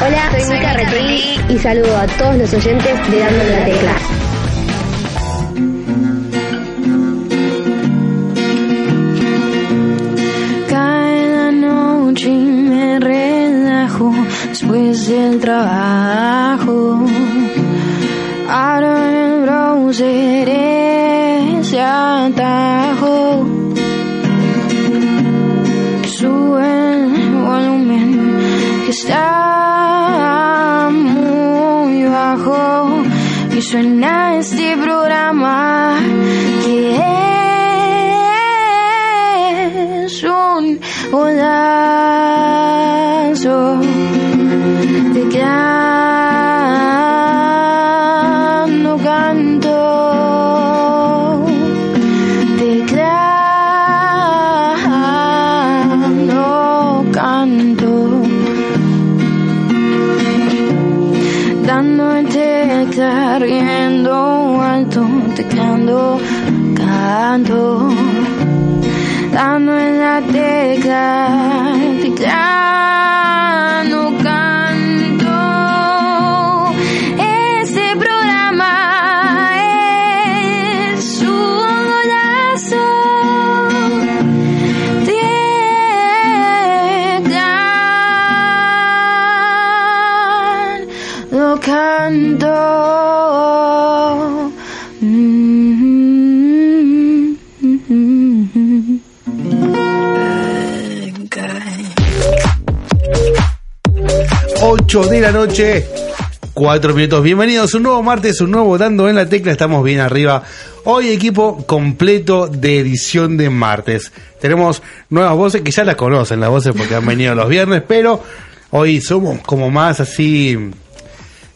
Hola, soy Mica Retegui y saludo a todos los oyentes de Dando la Tecla. Cae la noche y me relajo después del trabajo. Ahora el browser 8 de la noche, 4 minutos. Bienvenidos un nuevo martes, un nuevo Dando en la Tecla. Estamos bien arriba. Hoy equipo completo de edición de martes. Tenemos nuevas voces que ya las conocen, las voces porque han venido los viernes, pero hoy somos como más así,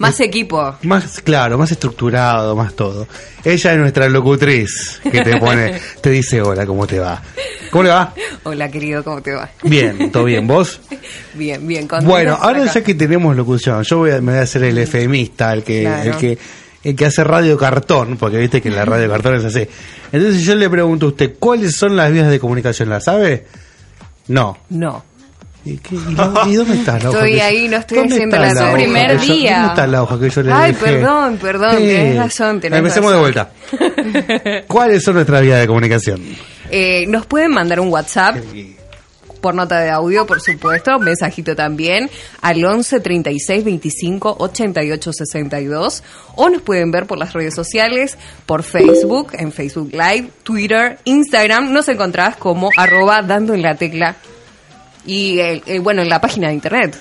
Más equipo. más claro, más estructurado, más todo. Ella es nuestra locutriz que te pone, te dice hola, ¿cómo te va? ¿Cómo le va? Hola, querido, ¿cómo te va? Bien, todo bien. ¿Vos? Bien, bien. Bueno, ahora acá. ya que tenemos locución, yo voy a, me voy a hacer el FMista, el que, Claro. el que, el que hace radio cartón, porque viste que la radio cartón es así. Entonces yo le pregunto a usted, ¿cuáles son las vías de comunicación? ¿La sabe? No. No. ¿Y, qué- y la- y dónde está la hoja? Estoy ahí, no estoy ¿Dónde haciendo la- hoja primer yo- día. ¿Dónde está la hoja que yo le Ay, dejé? perdón, perdón, tenés razón, tenés Empecemos de razón. vuelta. ¿Cuáles son nuestras vías de comunicación? Eh, Nos pueden mandar un WhatsApp por nota de audio, por supuesto, mensajito también, al 11 36 25 88 62, o nos pueden ver por las redes sociales, por Facebook, en Facebook Live, Twitter, Instagram, nos encontrás como arroba dando en la tecla. Y eh, eh, bueno, en la página de internet,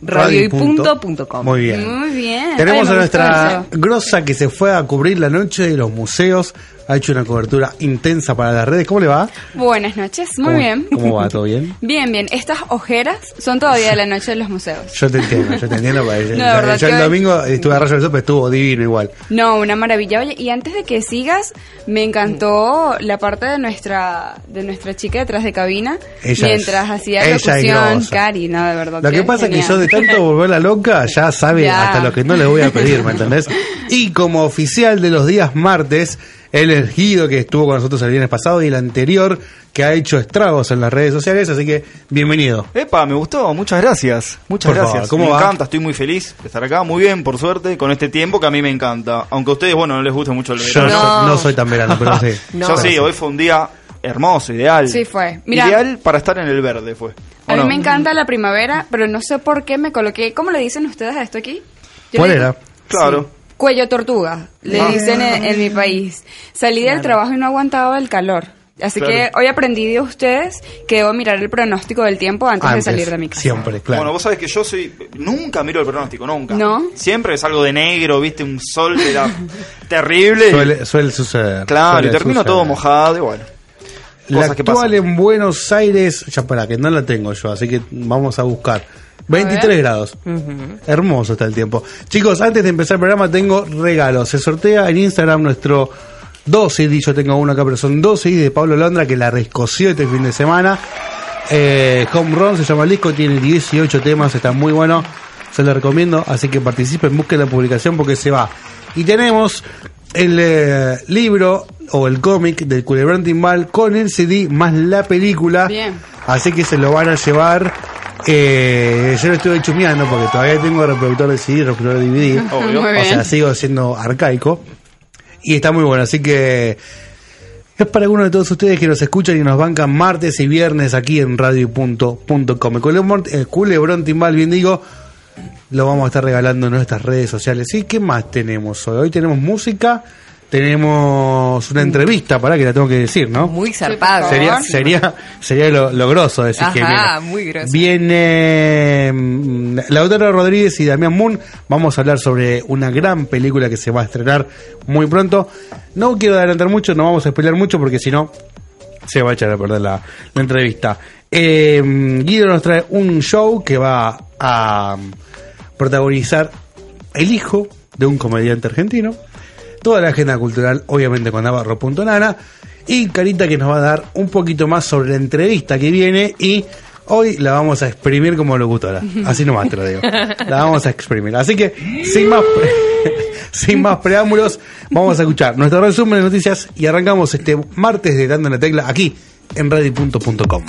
www.radioypunto.com. Muy bien. Muy bien. Tenemos Ay, a nuestra grosa que se fue a cubrir la noche de los museos. Ha hecho una cobertura intensa para las redes. ¿Cómo le va? Buenas noches, muy ¿Cómo- bien. ¿Cómo va? ¿Todo bien? Bien, bien. Estas ojeras son todavía de la noche de los museos. Yo te entiendo, yo te entiendo. No, verdad yo el hoy- domingo estuve a Rayo del Sopa, estuvo divino igual. No, una maravilla. Oye, y antes de que sigas, me encantó la parte de nuestra de nuestra chica detrás de cabina Ella mientras es- hacía ella es locución. Cari, no, de verdad. Lo que pasa es que yo de tanto volverla loca ya sabe Ya. hasta lo que no le voy a pedir, ¿me entendés? Y como oficial de los días martes, él es Guido que estuvo con nosotros el viernes pasado y el anterior que ha hecho estragos en las redes sociales, así que bienvenido. Epa, me gustó, muchas gracias. Muchas Por favor, gracias. ¿cómo me va? encanta, estoy muy feliz de estar acá. Muy bien, por suerte, con este tiempo que a mí me encanta. Aunque a ustedes, bueno, no les guste mucho el Yo verano. no, No. no soy tan verano, pero sí. No. Yo sí, hoy fue un día hermoso, ideal. Sí, fue. Mira- ideal para estar en el verde fue. ¿O A mí no? me encanta la primavera, pero no sé por qué me coloqué. ¿Cómo le dicen ustedes a esto aquí? Yo ¿Cuál digo- era? Claro. Cuello tortuga, le Ah. dicen en, en mi país. Salí del trabajo y no aguantaba el calor. Así Claro. que hoy aprendí de ustedes que debo mirar el pronóstico del tiempo antes, Antes, de salir de mi casa. Siempre, claro. Bueno, vos sabés que yo soy. Nunca miro el pronóstico, nunca. ¿No? Siempre es algo de negro, viste, un sol que era terrible. suele, suele suceder. claro, suele y termino suceder. todo mojado y bueno. La actual pasan. en Buenos Aires, ya para que no la tengo yo, así que vamos a buscar. 23 grados. Hermoso está el tiempo. Chicos, antes de empezar el programa tengo regalos. Se sortea en Instagram nuestro 2 CD, yo tengo uno acá, pero son 2 CD de Pablo Londra que la rescoció este fin de semana. Eh, Home Run se llama el disco, tiene 18 temas, está muy bueno. Se lo recomiendo, así que participen, busquen la publicación porque se va. Y tenemos el eh, libro o el cómic del Culebrón Timbal con el CD más la película. Bien. Así que se lo van a llevar Eh, yo lo estuve chumeando porque todavía tengo reproductor de CD, reproductor de DVD. Obvio. O sea, sigo siendo arcaico. Y está muy bueno, así que es para algunos de todos ustedes que nos escuchan y nos bancan martes y viernes aquí en radio.com. El culebrón timbal, bien digo, lo vamos a estar regalando en nuestras redes sociales. ¿Y qué más tenemos hoy? Hoy tenemos música, tenemos una entrevista, para que la tengo que decir, ¿no? Muy zarpado. Sería, sería, sería lo, lo grosso decir que Ajá, viene. muy grosso. Viene mm, Lautaro Rodríguez y Damián Moon. Vamos a hablar sobre una gran película que se va a estrenar muy pronto. No quiero adelantar mucho, no vamos a spoiler mucho porque si no se va a echar a perder la, la entrevista. Eh, Guido nos trae un show que va a protagonizar el hijo de un comediante argentino. Toda la agenda cultural, obviamente, con Navarro.nana. Y Carita que nos va a dar un poquito más sobre la entrevista que viene y hoy la vamos a exprimir como locutora. Así nomás te lo digo. La vamos a exprimir. Así que, sin más, sin más preámbulos, vamos a escuchar nuestro resumen de noticias y arrancamos este martes de Dando la Tecla aquí en radio.com.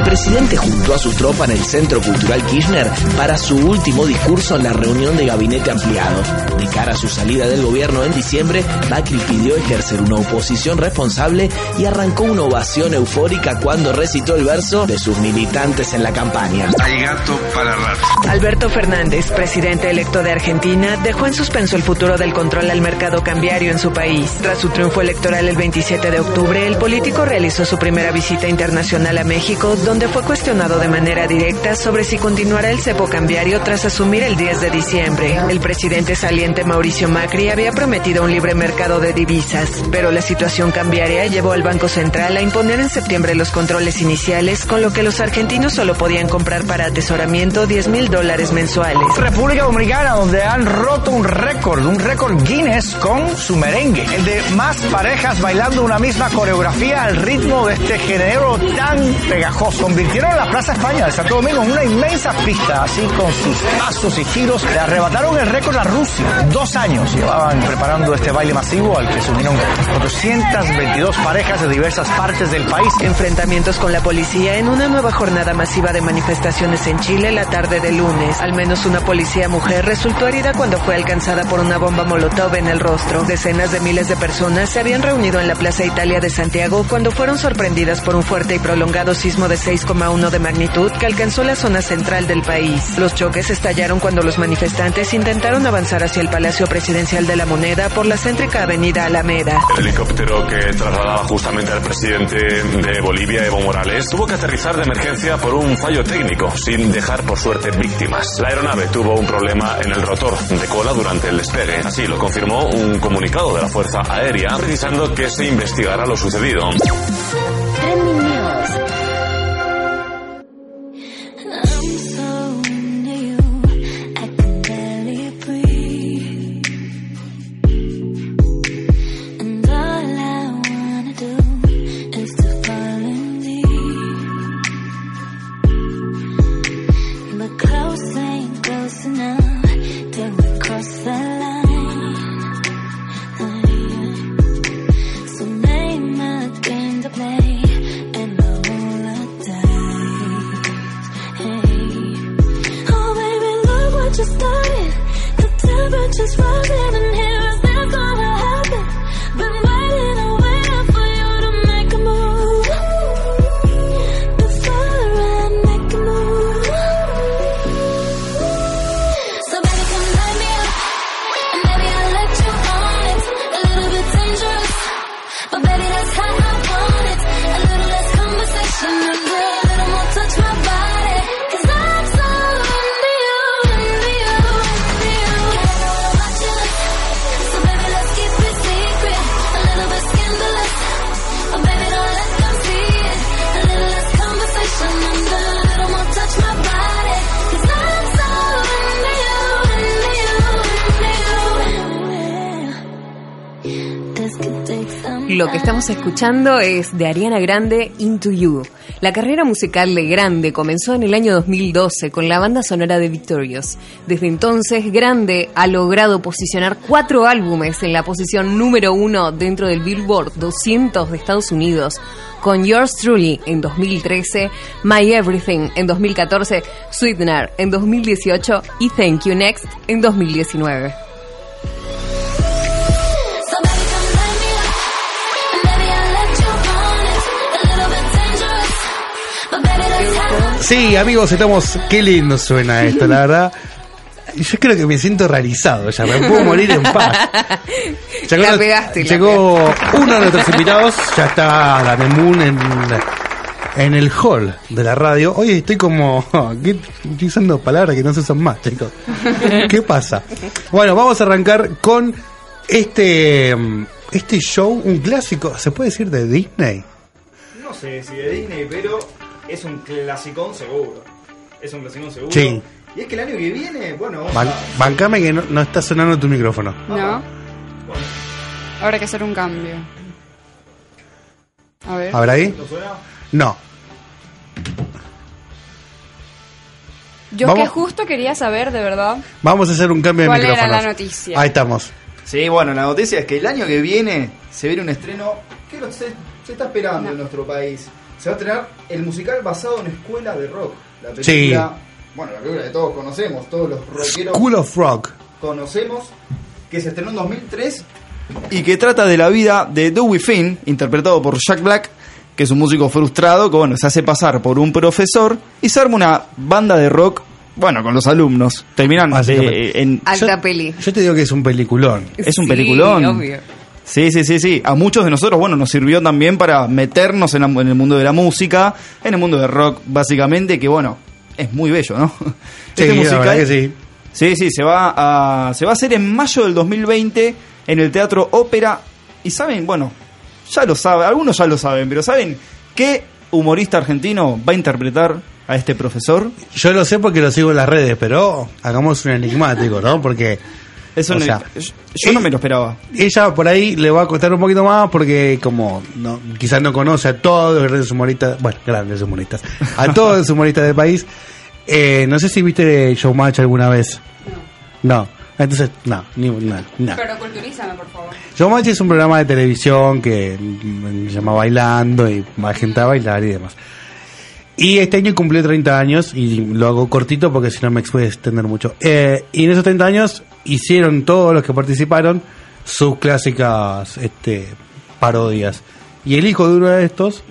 El presidente juntó a su tropa en el Centro Cultural Kirchner para su último discurso en la reunión de gabinete ampliado. De cara a su salida del gobierno en diciembre, Macri pidió ejercer una oposición responsable y arrancó una ovación eufórica cuando recitó el verso de sus militantes en la campaña. Hay gato para rato. Alberto Fernández, presidente electo de Argentina, dejó en suspenso el futuro del control al mercado cambiario en su país. Tras su triunfo electoral el 27 de octubre, el político realizó su primera visita internacional a México, donde fue cuestionado de manera directa sobre si continuará el cepo cambiario tras asumir el 10 de diciembre. El presidente saliente Mauricio Macri había prometido un libre mercado de divisas, pero la situación cambiaria llevó al Banco Central a imponer en septiembre los controles iniciales, con lo que los argentinos solo podían comprar para atesoramiento 10 mil dólares mensuales. República Dominicana, donde han roto un récord, un récord Guinness con su merengue. El de más parejas bailando una misma coreografía al ritmo de este género tan pegajoso. Convirtieron la Plaza España de Santo Domingo en una inmensa pista, así con sus pasos y giros. Le arrebataron el récord a Rusia. Dos años llevaban preparando este baile masivo al que se unieron 422 parejas de diversas partes del país. Enfrentamientos con la policía en una nueva jornada masiva de manifestaciones en Chile la tarde de lunes. Al menos una policía mujer resultó herida cuando fue alcanzada por una bomba molotov en el rostro. Decenas de miles de personas se habían reunido en la Plaza Italia de Santiago cuando fueron sorprendidas por un fuerte y prolongado sismo de 6,1 de magnitud que alcanzó la zona central del país. Los choques estallaron cuando los manifestantes intentaron avanzar hacia el Palacio Presidencial de la Moneda por la céntrica avenida Alameda. El helicóptero que trasladaba justamente al presidente de Bolivia, Evo Morales, tuvo que aterrizar de emergencia por un fallo técnico, sin dejar por suerte víctimas. La aeronave tuvo un problema en el rotor de cola durante el despegue. Así lo confirmó un comunicado de la Fuerza Aérea, precisando que se investigara lo sucedido. Escuchando es de Ariana Grande Into You. La carrera musical de Grande comenzó en el año 2012 con la banda sonora de Victorious. Desde entonces, Grande ha logrado posicionar cuatro álbumes en la posición número uno dentro del Billboard 200 de Estados Unidos, con Yours Truly en 2013, My Everything en 2014, Sweetener en 2018 y Thank You Next en 2019. Sí, amigos, estamos. Qué lindo suena esto, la verdad. Yo creo que me siento realizado ya, me puedo morir en paz. La pegaste, la Llegó uno de nuestros invitados, ya está la Moon en, en el hall de la radio. Hoy estoy como ¿qué? estoy usando palabras que no se usan más, chicos. ¿Qué pasa? Bueno, vamos a arrancar con este este show, un clásico, ¿se puede decir de Disney? No sé si de Disney, pero es un clasicón seguro. Es un clasicón seguro. Sí. Y es que el año que viene, bueno, vamos Ban- a- bancame que no, no está sonando tu micrófono. ¿No? Habrá que hacer un cambio. A ver. A ver ahí. ¿No suena? No. Yo Vamos- que justo quería saber, de verdad. Vamos a hacer un cambio de ¿Cuál era micrófonos. la noticia? Ahí estamos. Sí, bueno, la noticia es que el año que viene se viene un estreno que lo- se, se está esperando en nuestro país. Se va a estrenar el musical basado en Escuela de Rock. La película, bueno, la película que todos conocemos, todos los rockeros School of Rock. conocemos, que se estrenó en 2003 y que trata de la vida de Dewey Finn, interpretado por Jack Black, que es un músico frustrado que bueno, se hace pasar por un profesor y se arma una banda de rock, bueno, con los alumnos. Terminan eh, en... Alta Yo- peli. Yo te digo que es un peliculón. Es un Sí, peliculón. obvio. Sí, sí, sí, sí. A muchos de nosotros, bueno, nos sirvió también para meternos en, la- en el mundo de la música, en el mundo del rock, básicamente, que bueno, es muy bello, ¿no? Sí, la verdad que sí. Sí, sí, se va a se va a hacer en mayo del 2020 en el Teatro Ópera y saben, bueno, ya lo saben, algunos ya lo saben, pero saben qué humorista argentino va a interpretar a este profesor? Yo lo sé porque lo sigo en las redes, pero hagamos un enigmático, ¿no? Porque Eso O no- sea, yo, yo no me lo esperaba. ella por ahí le va a costar un poquito más porque como no, quizás no conoce a todos los grandes humoristas, bueno, grandes humoristas, a todos los humoristas del país. Eh, no sé si viste Showmatch alguna vez. No. Entonces, no, ni no, no. Pero culturízame, por favor. Showmatch es un programa de televisión que se llama Bailando y va gente a bailar y demás. Y este año cumplió 30 años y lo hago cortito porque si no me puede extender mucho. Eh, y en esos 30 años hicieron todos los que participaron sus clásicas este, parodias. Y el hijo de uno de estos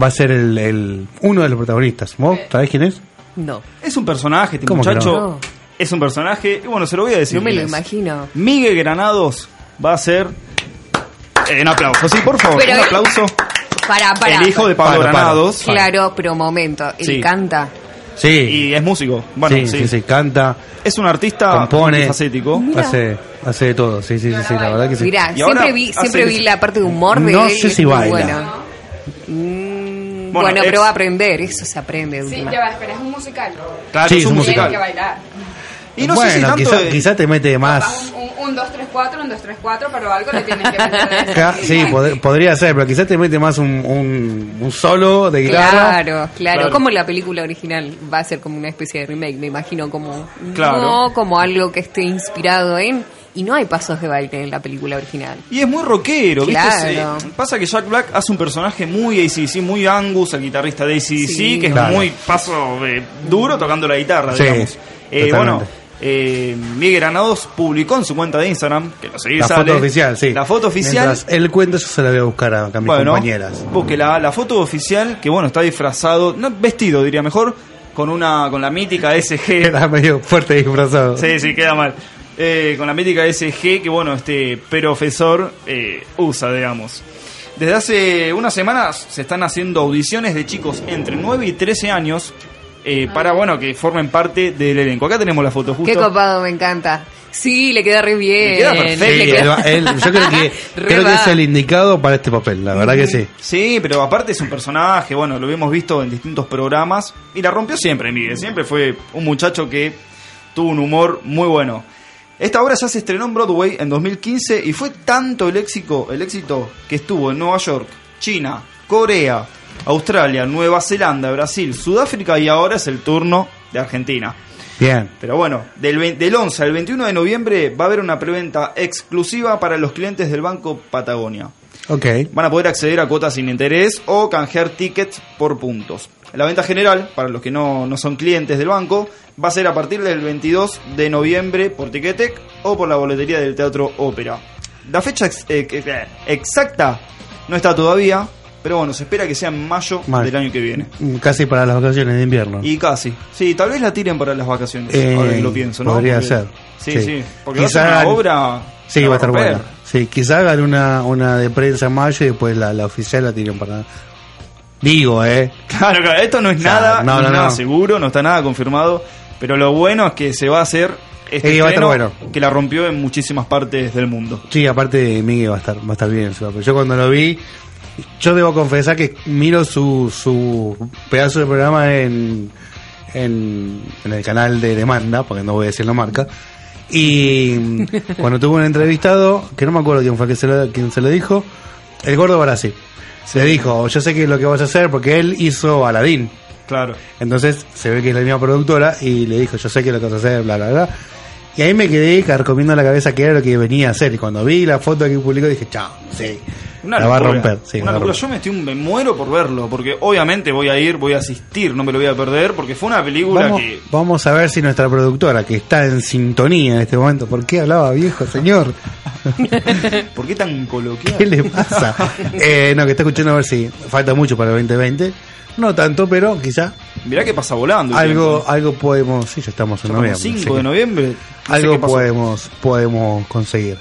va a ser el, el- uno de los protagonistas. ¿Vos sabés quién es? No. Es un personaje, este ¿Cómo que muchacho. no? Es un personaje, y bueno, se lo voy a decir. No me lo imagino. Miguel Granados va a ser. Eh, un aplauso, sí, por favor, Pero- un aplauso. Para, para. El hijo de Pablo Para, para. Granados. Claro, pero momento. Él Sí. canta. Sí. Y es músico. Bueno, sí, sí, sí, sí, canta, Es un artista compone, multifacético. hace, hace de todo. Sí, sí, sí, sí, la verdad que sí. Mirá, siempre vi, siempre vi la parte de humor de No él. sé es si baila. Bueno, Mm, Bueno, bueno, es- pero va a aprender, eso se aprende. de Sí, ya va, espera, es un musical. Claro, Sí, es un un musical. Tiene que bailar. Y no sé si bueno, tanto quizá, de- quizá te mete más. Un, un, 2, 3, 4, un 2, 3, 4, pero algo le tienes que meter. Sí, pod- podría ser, pero quizás te mete más un, un, un solo de guitarra. Claro, claro, Claro. Como la película original va a ser como una especie de remake, me imagino como Claro. no como algo que esté inspirado en y no hay pasos de baile en la película original. Y es muy rockero, ¿viste? Claro. Se- pasa que Jack Black hace un personaje muy ACDC, muy Angus, el guitarrista de ACDC, Sí. que es Claro. muy paso eh, duro tocando la guitarra, Sí, digamos. Eh, bueno, eh, Miguel Granados publicó en su cuenta de Instagram, que lo seguís La sale, foto oficial, sí. La foto oficial. Mientras él cuenta, yo se la voy a buscar a, a mis bueno, compañeras. la, la foto oficial, que bueno, está disfrazado, no, vestido diría mejor, con una con la mítica SG. Era medio fuerte disfrazado. Sí, sí, queda mal. Eh, con la mítica SG que, bueno, este profesor eh, usa, digamos. Desde hace unas semanas se están haciendo audiciones de chicos entre 9 y 13 años eh, para, bueno, que formen parte del elenco. Acá tenemos la foto justo. Qué copado, me encanta. Sí, le queda re bien. Le queda perfecto. Sí, Le él queda- va- él- yo creo que, creo es el indicado para este papel, la verdad que sí. Sí, pero aparte es un personaje, bueno, lo hemos visto en distintos programas y la rompió siempre, Miguel. Siempre fue un muchacho que tuvo un humor muy bueno. Esta obra ya se estrenó en Broadway en 2015 y fue tanto el éxito, el éxito que estuvo en Nueva York, China, Corea, Australia, Nueva Zelanda, Brasil, Sudáfrica y ahora es el turno de Argentina. Bien. Pero bueno, del, vein- del 11 al 21 de noviembre va a haber una preventa exclusiva para los clientes del Banco Patagonia. Ok. Van a poder acceder a cuotas sin interés o canjear tickets por puntos. La venta general, para los que no, no son clientes del banco, va a ser a partir del 22 de noviembre por Ticketek o por la boletería del Teatro Ópera. La fecha ex- eh, eh, exacta no está todavía, pero bueno, se espera que sea en mayo Mal. del año que viene. Mm, Casi para las vacaciones de invierno. Y casi. Sí, tal vez la tiren para las vacaciones. Eh, ahora que lo pienso, ¿no? podría Porque- ser. Sí, Sí. sí. Porque Quizá va a ser una obra. Sí, va a estar buena. Sí, quizá hagan una, una de prensa en mayo y después la, la oficial la tiren para. Digo, eh. Claro, claro, esto no es Claro, nada, no, no, nada no. seguro, no está nada confirmado, pero lo bueno es que se va a hacer este Eh, va a estar bueno. que la rompió en muchísimas partes del mundo. Sí, aparte Miguel va a estar, va a estar bien. Yo cuando lo vi, yo debo confesar que miro su, su pedazo de programa en, en, en el canal de demanda, porque no voy a decir la marca. Y cuando tuvo un entrevistado, que no me acuerdo quién fue que se lo, quién se lo dijo, el gordo Barassi. Se dijo, yo sé que es lo que vas a hacer porque él hizo Aladín. Claro. Entonces se ve que es la misma productora y le dijo, yo sé que lo que vas a hacer, bla, bla, bla. Y ahí me quedé carcomiendo la cabeza que era lo que venía a hacer. Y cuando vi la foto que publicó dije, chao, sí. Una la va a romper. Sí, una locura. Yo me, estoy, me muero por verlo, porque obviamente voy a ir, voy a asistir, no me lo voy a perder, porque fue una película Vamos, que... vamos a ver si nuestra productora, que está en sintonía en este momento, ¿por qué hablaba viejo, señor? ¿Por qué tan coloquial? ¿Qué le pasa? Eh, no, que está escuchando a ver si falta mucho para el 2020. No tanto, pero quizá Mirá que pasa volando. algo tiempo. algo podemos. Sí, ya estamos en Ya noviembre. 5 así de noviembre. no Algo podemos, podemos conseguir.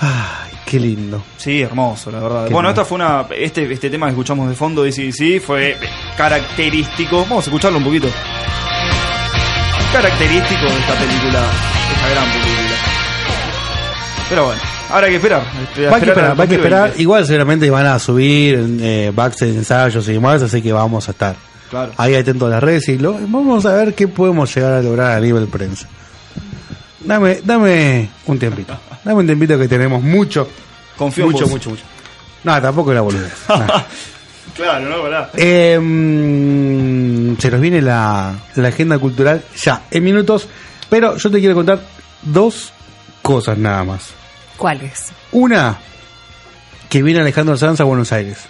Ay, qué lindo. Sí, hermoso, la verdad. Qué bueno, esta fue una. Este, este tema que escuchamos de fondo de CDC fue característico. Vamos a escucharlo un poquito. Característico de esta película, de esta gran película. Pero bueno, ahora hay que esperar. Este, Va a que esperar, va que 2020. esperar. Igual seguramente van a subir eh, backstage ensayos y demás, así que vamos a estar Claro. ahí atentos a las redes y lo, vamos a ver qué podemos llegar a lograr a nivel prensa. Dame, dame un tiempito. Dame un tiempito que tenemos mucho. Confío mucho, mucho, mucho. No, tampoco la boludez. No. Claro, no, verdad. Eh, mm, se nos viene la, la agenda cultural ya en minutos, pero yo te quiero contar dos cosas nada más. ¿Cuáles? Una, que viene Alejandro Sanz a Buenos Aires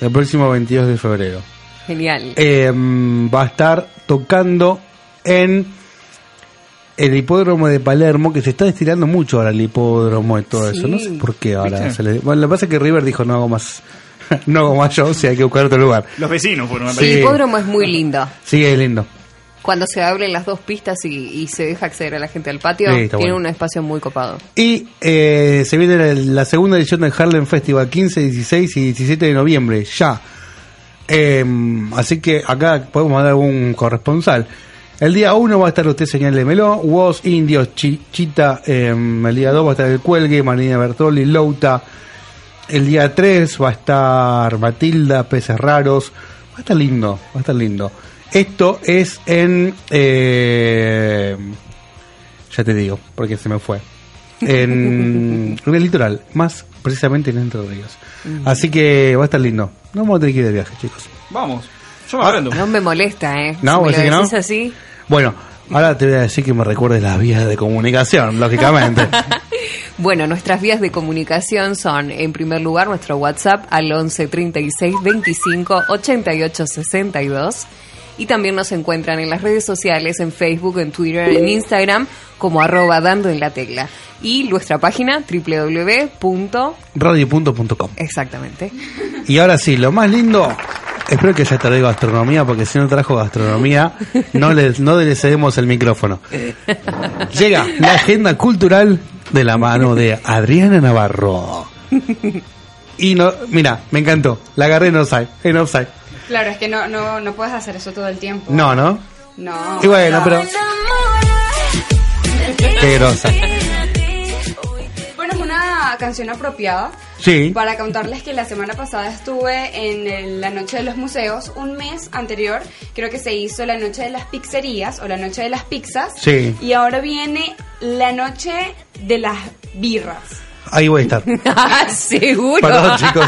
el próximo 22 de febrero. Genial. Eh, va a estar tocando en el hipódromo de Palermo, que se está estirando mucho ahora el hipódromo y todo Sí. eso. No sé por qué ahora. ¿Viste? Se le- bueno, lo que pasa es que River dijo no hago más, no hago más si hay que buscar otro lugar. Los vecinos fueron a Sí. El hipódromo es muy lindo. Sí, es lindo. Cuando se abren las dos pistas y, y se deja acceder a la gente al patio, Sí, tiene bueno. un espacio muy copado. Y eh, se viene la, la segunda edición del Harlem Festival, 15, 16 y 17 de noviembre, ya. Eh, así que acá podemos mandar un corresponsal. El día 1 va a estar usted, señálemelo, Woz, Indios, Chi- Chita. eh, el día 2 va a estar el Cuelgue, Marina Bertoli, Louta. El día 3 va a estar Matilda, Peces Raros. Va a estar lindo, va a estar lindo. Esto es en... eh, ya te digo, porque se me fue. En, en el litoral, más precisamente en Entre Ríos. Así que va a estar lindo. No vamos a tener que ir de viaje, chicos. Vamos, yo me aprendo. No me molesta, ¿eh? No, si ¿vos me decís lo que no? decís así. Bueno, ahora te voy a decir que me recuerdes las vías de comunicación, lógicamente. Bueno, nuestras vías de comunicación son, en primer lugar, nuestro WhatsApp al 11 36 25 88 62. Y también nos encuentran en las redes sociales, en Facebook, en Twitter, en Instagram, como arroba dando en la tecla. Y nuestra página www. Radio.com. Exactamente. Y ahora sí, lo más lindo, espero que ya traiga gastronomía, porque si no trajo gastronomía, no le, no le cedemos el micrófono. Llega la agenda cultural de la mano de Adriana Navarro. Y no, mira, me encantó. La agarré en offside. En offside. Claro, es que no, no, no puedes hacer eso todo el tiempo. No, ¿no? No. Y bueno, pero. Qué grosa. Bueno, es una canción apropiada Sí. para contarles que la semana pasada estuve en la Noche de los Museos. Un mes anterior creo que se hizo la Noche de las Pizzerías o la Noche de las Pizzas. Sí. Y ahora viene la Noche de las Birras. Ahí voy a estar. Seguro. Perdón, chicos,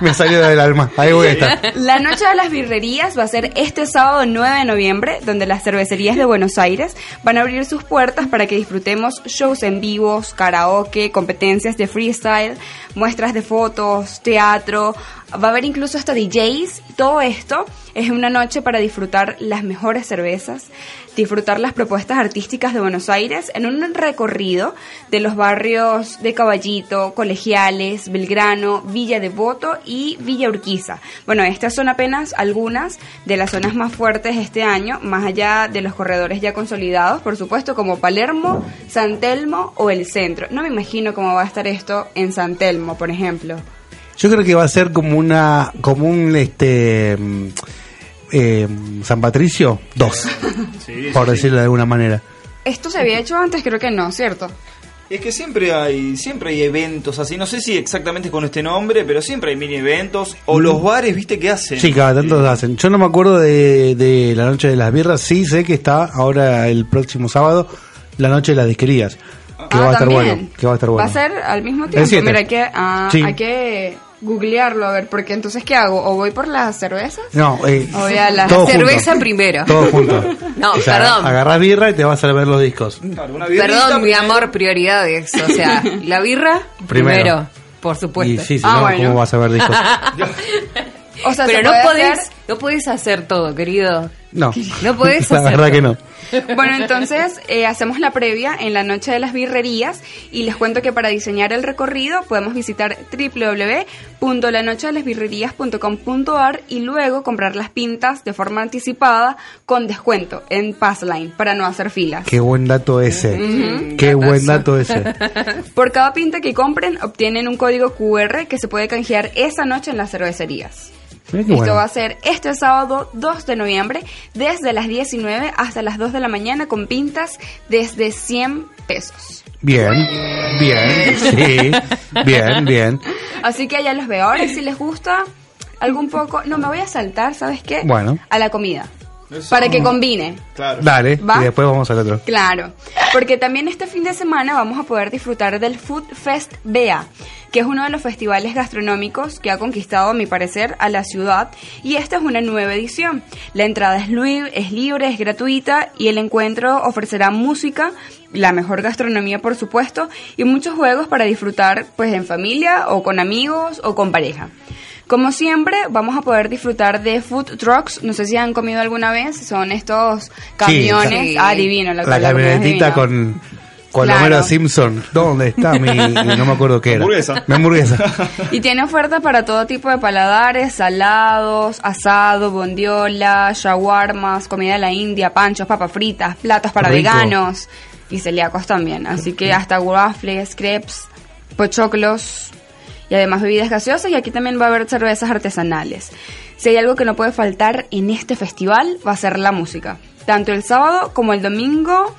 me salió del alma. Ahí voy a estar. La noche de las birrerías va a ser este sábado 9 de noviembre, donde las cervecerías de Buenos Aires van a abrir sus puertas para que disfrutemos shows en vivos, karaoke, competencias de freestyle, muestras de fotos, teatro. Va a haber incluso hasta DJs. Todo esto es una noche para disfrutar las mejores cervezas, disfrutar las propuestas artísticas de Buenos Aires en un recorrido de los barrios de Caballito, Colegiales, Belgrano, Villa Devoto y Villa Urquiza. Bueno, estas son apenas algunas de las zonas más fuertes este año, más allá de los corredores ya consolidados, por supuesto, como Palermo, San Telmo o el centro. No me imagino cómo va a estar esto en San Telmo, por ejemplo. Yo creo que va a ser como una, como un este eh, San Patricio 2, Sí, por sí, decirlo de alguna manera. Esto se había hecho antes, creo que no, ¿cierto? Es que siempre hay, siempre hay eventos así, no sé si exactamente con este nombre, pero siempre hay mini eventos. O los bares, viste, que hacen. Sí, cada tanto lo hacen. Yo no me acuerdo de, de la noche de las birras, sí sé que está ahora el próximo sábado la noche de las disquerías. Que Ah, va a estar bueno, que va a estar bueno. Va a ser al mismo tiempo. Mira, hay que, ah, Sí. hay que googlearlo a ver, porque entonces, ¿qué hago? ¿O voy por las cervezas? No, eh, O voy a la cerveza junto. primero. Todo junto. No, O sea, perdón. Agarrás birra y te vas a ver los discos. Claro, una birrita Perdón, mi amor, prioridades. O sea, la birra Primero. primero, por Y supuesto. sí, si Ah, no, bueno. ¿cómo vas a ver discos? O sea, Pero se no puede podés, hacer- no podés hacer todo, querido. No. No podés La hacer verdad que todo. no. Bueno, entonces eh, hacemos la previa en la noche de las birrerías y les cuento que para diseñar el recorrido podemos visitar www.lanochedelasbirrerías.com.ar y luego comprar las pintas de forma anticipada con descuento en Passline para no hacer filas. Qué buen dato ese. Qué buen dato ese. Por cada pinta que compren obtienen un código QR que se puede canjear esa noche en las cervecerías. Esto bueno. va a ser este sábado 2 de noviembre desde las 19 hasta las 2 de la mañana con pintas desde 100 pesos. Bien, bien, sí, bien, bien. Así que allá los veo. Ahora si les gusta algún poco... No, me voy a saltar, ¿sabes qué? Bueno. A la comida. Eso. Para que combine. Claro. Dale, ¿Va? y después vamos al otro. Claro, porque también este fin de semana vamos a poder disfrutar del Food Fest BEA, que es uno de los festivales gastronómicos que ha conquistado, a mi parecer, a la ciudad, y esta es una nueva edición. La entrada es, lui- es libre, es gratuita, y el encuentro ofrecerá música, la mejor gastronomía, por supuesto, y muchos juegos para disfrutar, pues, en familia, o con amigos, o con pareja. Como siempre, vamos a poder disfrutar de food trucks. No sé si han comido alguna vez. Son estos camiones. Sí. Ah, divino. La, La camionetita con, con Claro. Homero Simpson. ¿Dónde está mi.? No me acuerdo qué era. Hamburguesa. Mi hamburguesa. Y tiene ofertas para todo tipo de paladares, salados, asado, bondiola, shawarmas, comida de la India, panchos, papas fritas, platos para Rico. veganos y celíacos también. Así que hasta waffles, crepes, pochoclos y además bebidas gaseosas y aquí también va a haber cervezas artesanales. Si hay algo que no puede faltar en este festival va a ser la música. Tanto el sábado como el domingo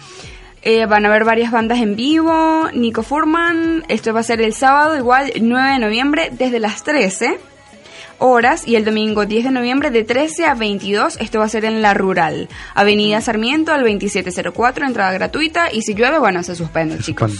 eh, van a haber varias bandas en vivo. Nico Furman, esto va a ser el sábado, igual 9 de noviembre, desde las 13 horas. Y el domingo 10 de noviembre, de 13 a 22, esto va a ser en La Rural. Avenida Sarmiento, al 2704, entrada gratuita. Y si llueve, bueno, se suspende, chicos.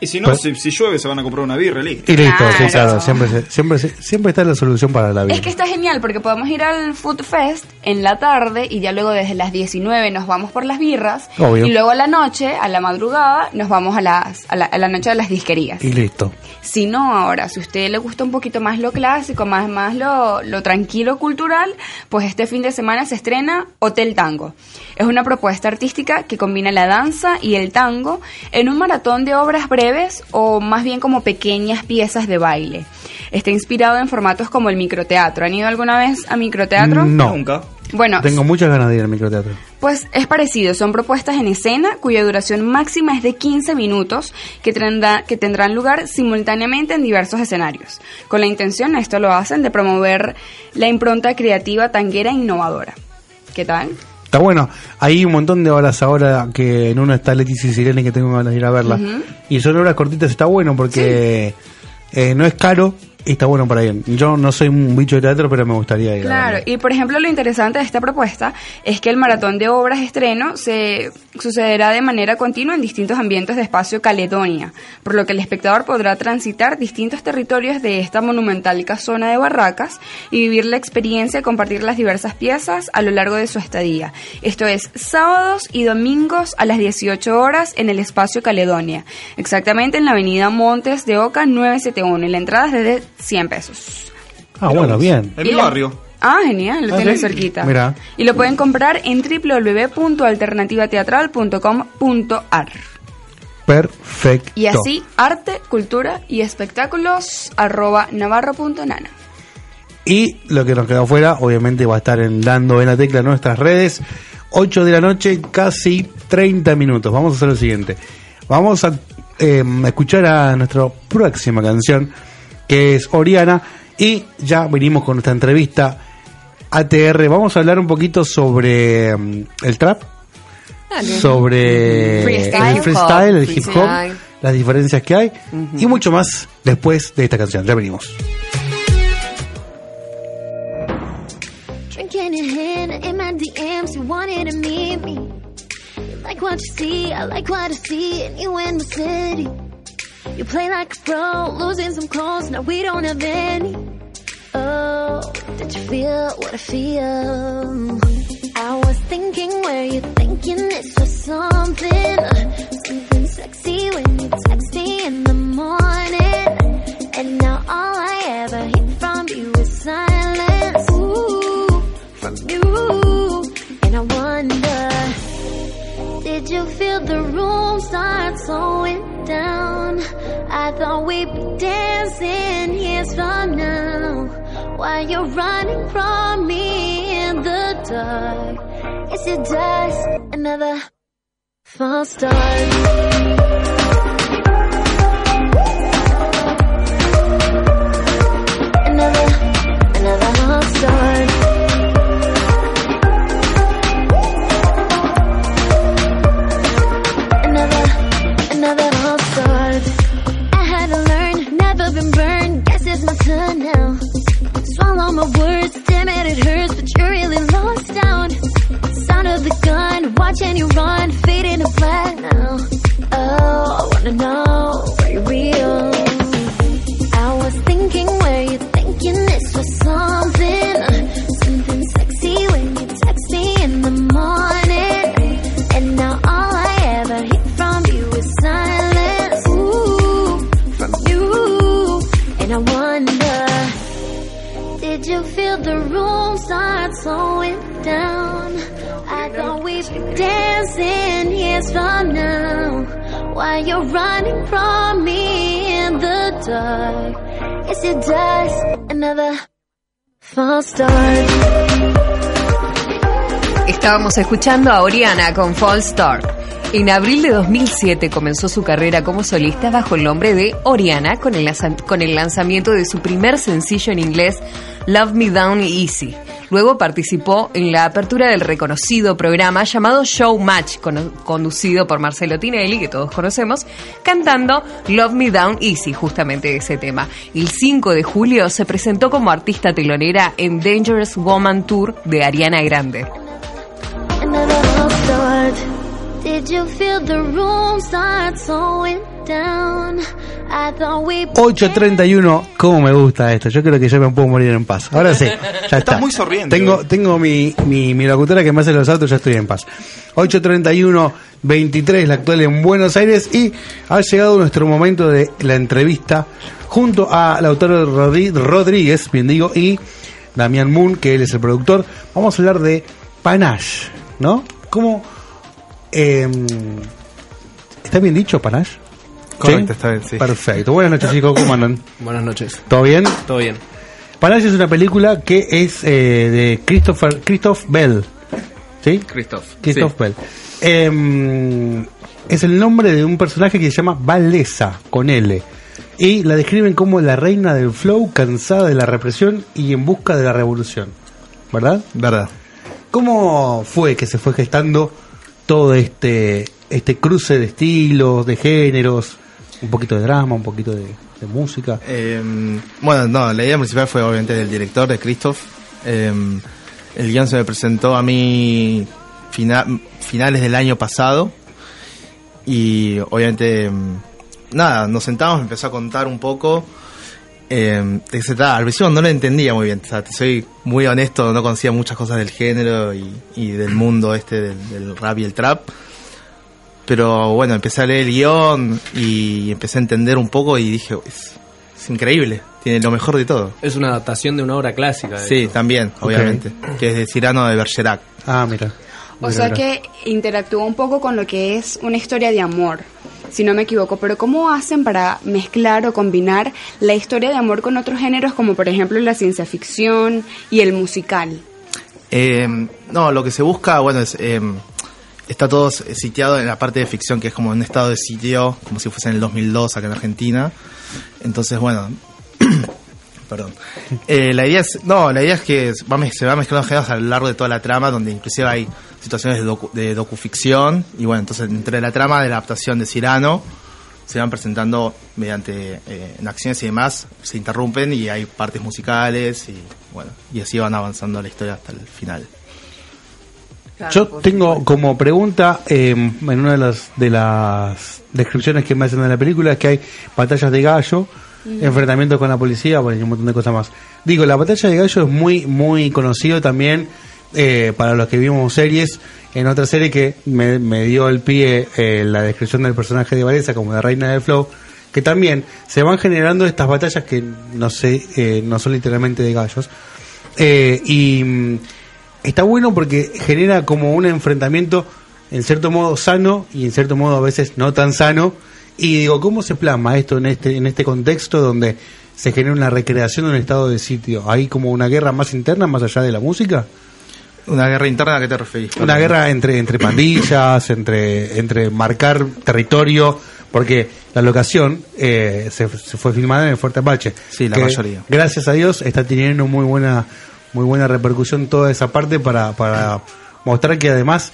Y si no, Pues- si, si llueve se van a comprar una birra, listo. Y listo, sí, Claro. claro. Siempre, se- siempre, se- siempre está la solución para la vida. Es que está genial porque podemos ir al Food Fest en la tarde y ya luego desde las 19 nos vamos por las birras Obvio. y luego a la noche, a la madrugada, nos vamos a, las, a, la, a la noche de las disquerías. Y listo. Si no, ahora, si a usted le gusta un poquito más lo clásico, más, más lo, lo tranquilo cultural, pues este fin de semana se estrena Hotel Tango. Es una propuesta artística que combina la danza y el tango en un maratón de obras breves o más bien como pequeñas piezas de baile. Está inspirado en formatos como el microteatro. ¿Han ido alguna vez a microteatro? No. Nunca. Bueno, Tengo muchas ganas de ir al microteatro. pues es parecido, son propuestas en escena cuya duración máxima es de 15 minutos que, tendrá- que tendrán lugar simultáneamente en diversos escenarios. Con la intención, esto lo hacen, de promover la impronta creativa tanguera e innovadora. ¿Qué tal? Está bueno. Hay un montón de horas ahora que en una está Leticia y Sirene que tengo ganas de ir a verla. Y son horas cortitas, está bueno porque eh, no es caro y está bueno para ir. Yo no soy un bicho de teatro, pero me gustaría ir. Claro, y por ejemplo lo interesante de esta propuesta es que el maratón de obras estreno se sucederá de manera continua en distintos ambientes de espacio Caledonia, por lo que el espectador podrá transitar distintos territorios de esta monumental casona de barracas y vivir la experiencia y compartir las diversas piezas a lo largo de su estadía. Esto es sábados y domingos a las 18 horas en el espacio Caledonia, exactamente en la avenida Montes de Oca 971 y la entrada es desde 100 pesos. Ah, bueno, bien. En mi barrio. Ah, genial, lo Ah, tienen ¿sí? cerquita. Mira. Y lo pueden comprar en www.alternativateatral.com.ar. Perfecto. Y así, arte, cultura y espectáculos, arroba navarro.nana. Y lo que nos queda afuera, obviamente, va a estar en Dando en la Tecla nuestras redes. 8 de la noche, casi 30 minutos. Vamos a hacer lo siguiente. Vamos a eh, escuchar a nuestra próxima canción, que es Oriana. Y ya venimos con nuestra entrevista ATR. Vamos a hablar un poquito sobre mm, el trap, sobre Freestyle. el freestyle, el hip hop, Freestyle. las diferencias que hay y mucho más después de esta canción. Ya venimos. Drinking in hand in my DMs, you wanted to meet me. You like what you see, I like what I see, and you in the city. You play like a pro, losing some calls, now we don't have any. Oh, did you feel what I feel? I was thinking where you thinking this was something, something sexy when you text me in the morning. And now all I ever hear from you is silence. Ooh, from you. And I wonder, did you feel the room start slowing down? I thought we'd be dancing years from now. While you're running from me in the dark. Is it just another false start? Estábamos escuchando a Oriana con Fall Start. En abril de 2007 comenzó su carrera como solista bajo el nombre de Oriana con el, con el lanzamiento de su primer sencillo en inglés, Love Me Down Easy. Luego participó en la apertura del reconocido programa llamado Show Match, cono- conducido por Marcelo Tinelli, que todos conocemos, cantando Love Me Down Easy, justamente ese tema. El 5 de julio se presentó como artista telonera en Dangerous Woman Tour de Ariana Grande. 8.31, ¿cómo me gusta esto? Yo creo que ya me puedo morir en paz. Ahora sí, ya está. muy sonriente Tengo, tengo mi, mi, mi locutora que me hace los autos, ya estoy en paz. 8.31, 23, la actual en Buenos Aires y ha llegado nuestro momento de la entrevista junto a Lautaro Rodri- Rodríguez, bien digo, y Damián Moon, que él es el productor. Vamos a hablar de Panache, ¿no? ¿Cómo... em, ¿Está bien dicho, Panache? Correcto, está bien, sí. Perfecto. Buenas noches, chicos. ¿Cómo andan? Buenas noches. ¿Todo bien? Todo bien. Panache es una película que es eh, de Christopher Christoph Bell. ¿Sí? Christoph. Christoph Bell. Em, es el nombre de un personaje que se llama Valesa, con L. Y la describen como la reina del flow, cansada de la represión y en busca de la revolución. ¿Verdad? Verdad. ¿Cómo fue que se fue gestando todo este, este cruce de estilos, de géneros? Un poquito de drama, un poquito de... música. Eh, bueno, no, la idea principal fue obviamente del director, de Christoph. Eh, el guion se me presentó a mí fina- finales del año pasado. Y obviamente, mm, nada, nos sentamos, me empezó a contar un poco. Eh. Al principio no lo entendía muy bien, o sea, te soy muy honesto, no conocía muchas cosas del género y, y del mundo este del, del rap y el trap. Pero bueno, empecé a leer el guion y empecé a entender un poco y dije, es, es increíble, tiene lo mejor de todo. Es una adaptación de una obra clásica. Sí, hecho. también, obviamente, que es de Cyrano de Bergerac. Ah, mira. O sea que interactúa un poco con lo que es una historia de amor, si no me equivoco. Pero ¿cómo hacen para mezclar o combinar la historia de amor con otros géneros, como por ejemplo la ciencia ficción y el musical? Eh, no, lo que se busca, bueno, es, eh, está todo sitiado en la parte de ficción, que es como un estado de sitio, como si fuese en el 2002 acá en Argentina. Entonces, bueno, perdón. Eh, la idea es, no, la idea es que va se va mezclando géneros a lo largo de toda la trama, donde inclusive hay situaciones de, docu, de docuficción, y bueno, entonces entre la trama de la adaptación de Cirano, se van presentando mediante eh, en acciones y demás, se interrumpen y hay partes musicales y bueno, y así van avanzando la historia hasta el final. Yo tengo como pregunta, eh, en una de las, de las descripciones que me hacen de la película, es que hay batallas de gallo, enfrentamientos con la policía, bueno, y un montón de cosas más. Digo, la batalla de gallo es muy, muy conocido también eh, para los que vimos series. En otra serie que me, me dio el pie eh, la descripción del personaje de Vanessa como la reina del flow, que también se van generando estas batallas que no sé, eh, no son literalmente de gallos. Eh, y mm, está bueno porque genera como un enfrentamiento en cierto modo sano y en cierto modo a veces no tan sano. Y digo, ¿cómo se plasma esto en este, en este contexto donde se genera una recreación de un estado de sitio? ¿Hay como una guerra más interna más allá de la música? ¿Una guerra interna a qué te referís? Una guerra entre, entre pandillas, entre, entre marcar territorio, porque la locación eh, se, se fue filmada en el Fuerte Apache. Sí, la que, mayoría. Gracias a Dios está teniendo muy buena, muy buena repercusión toda esa parte para, para mostrar que además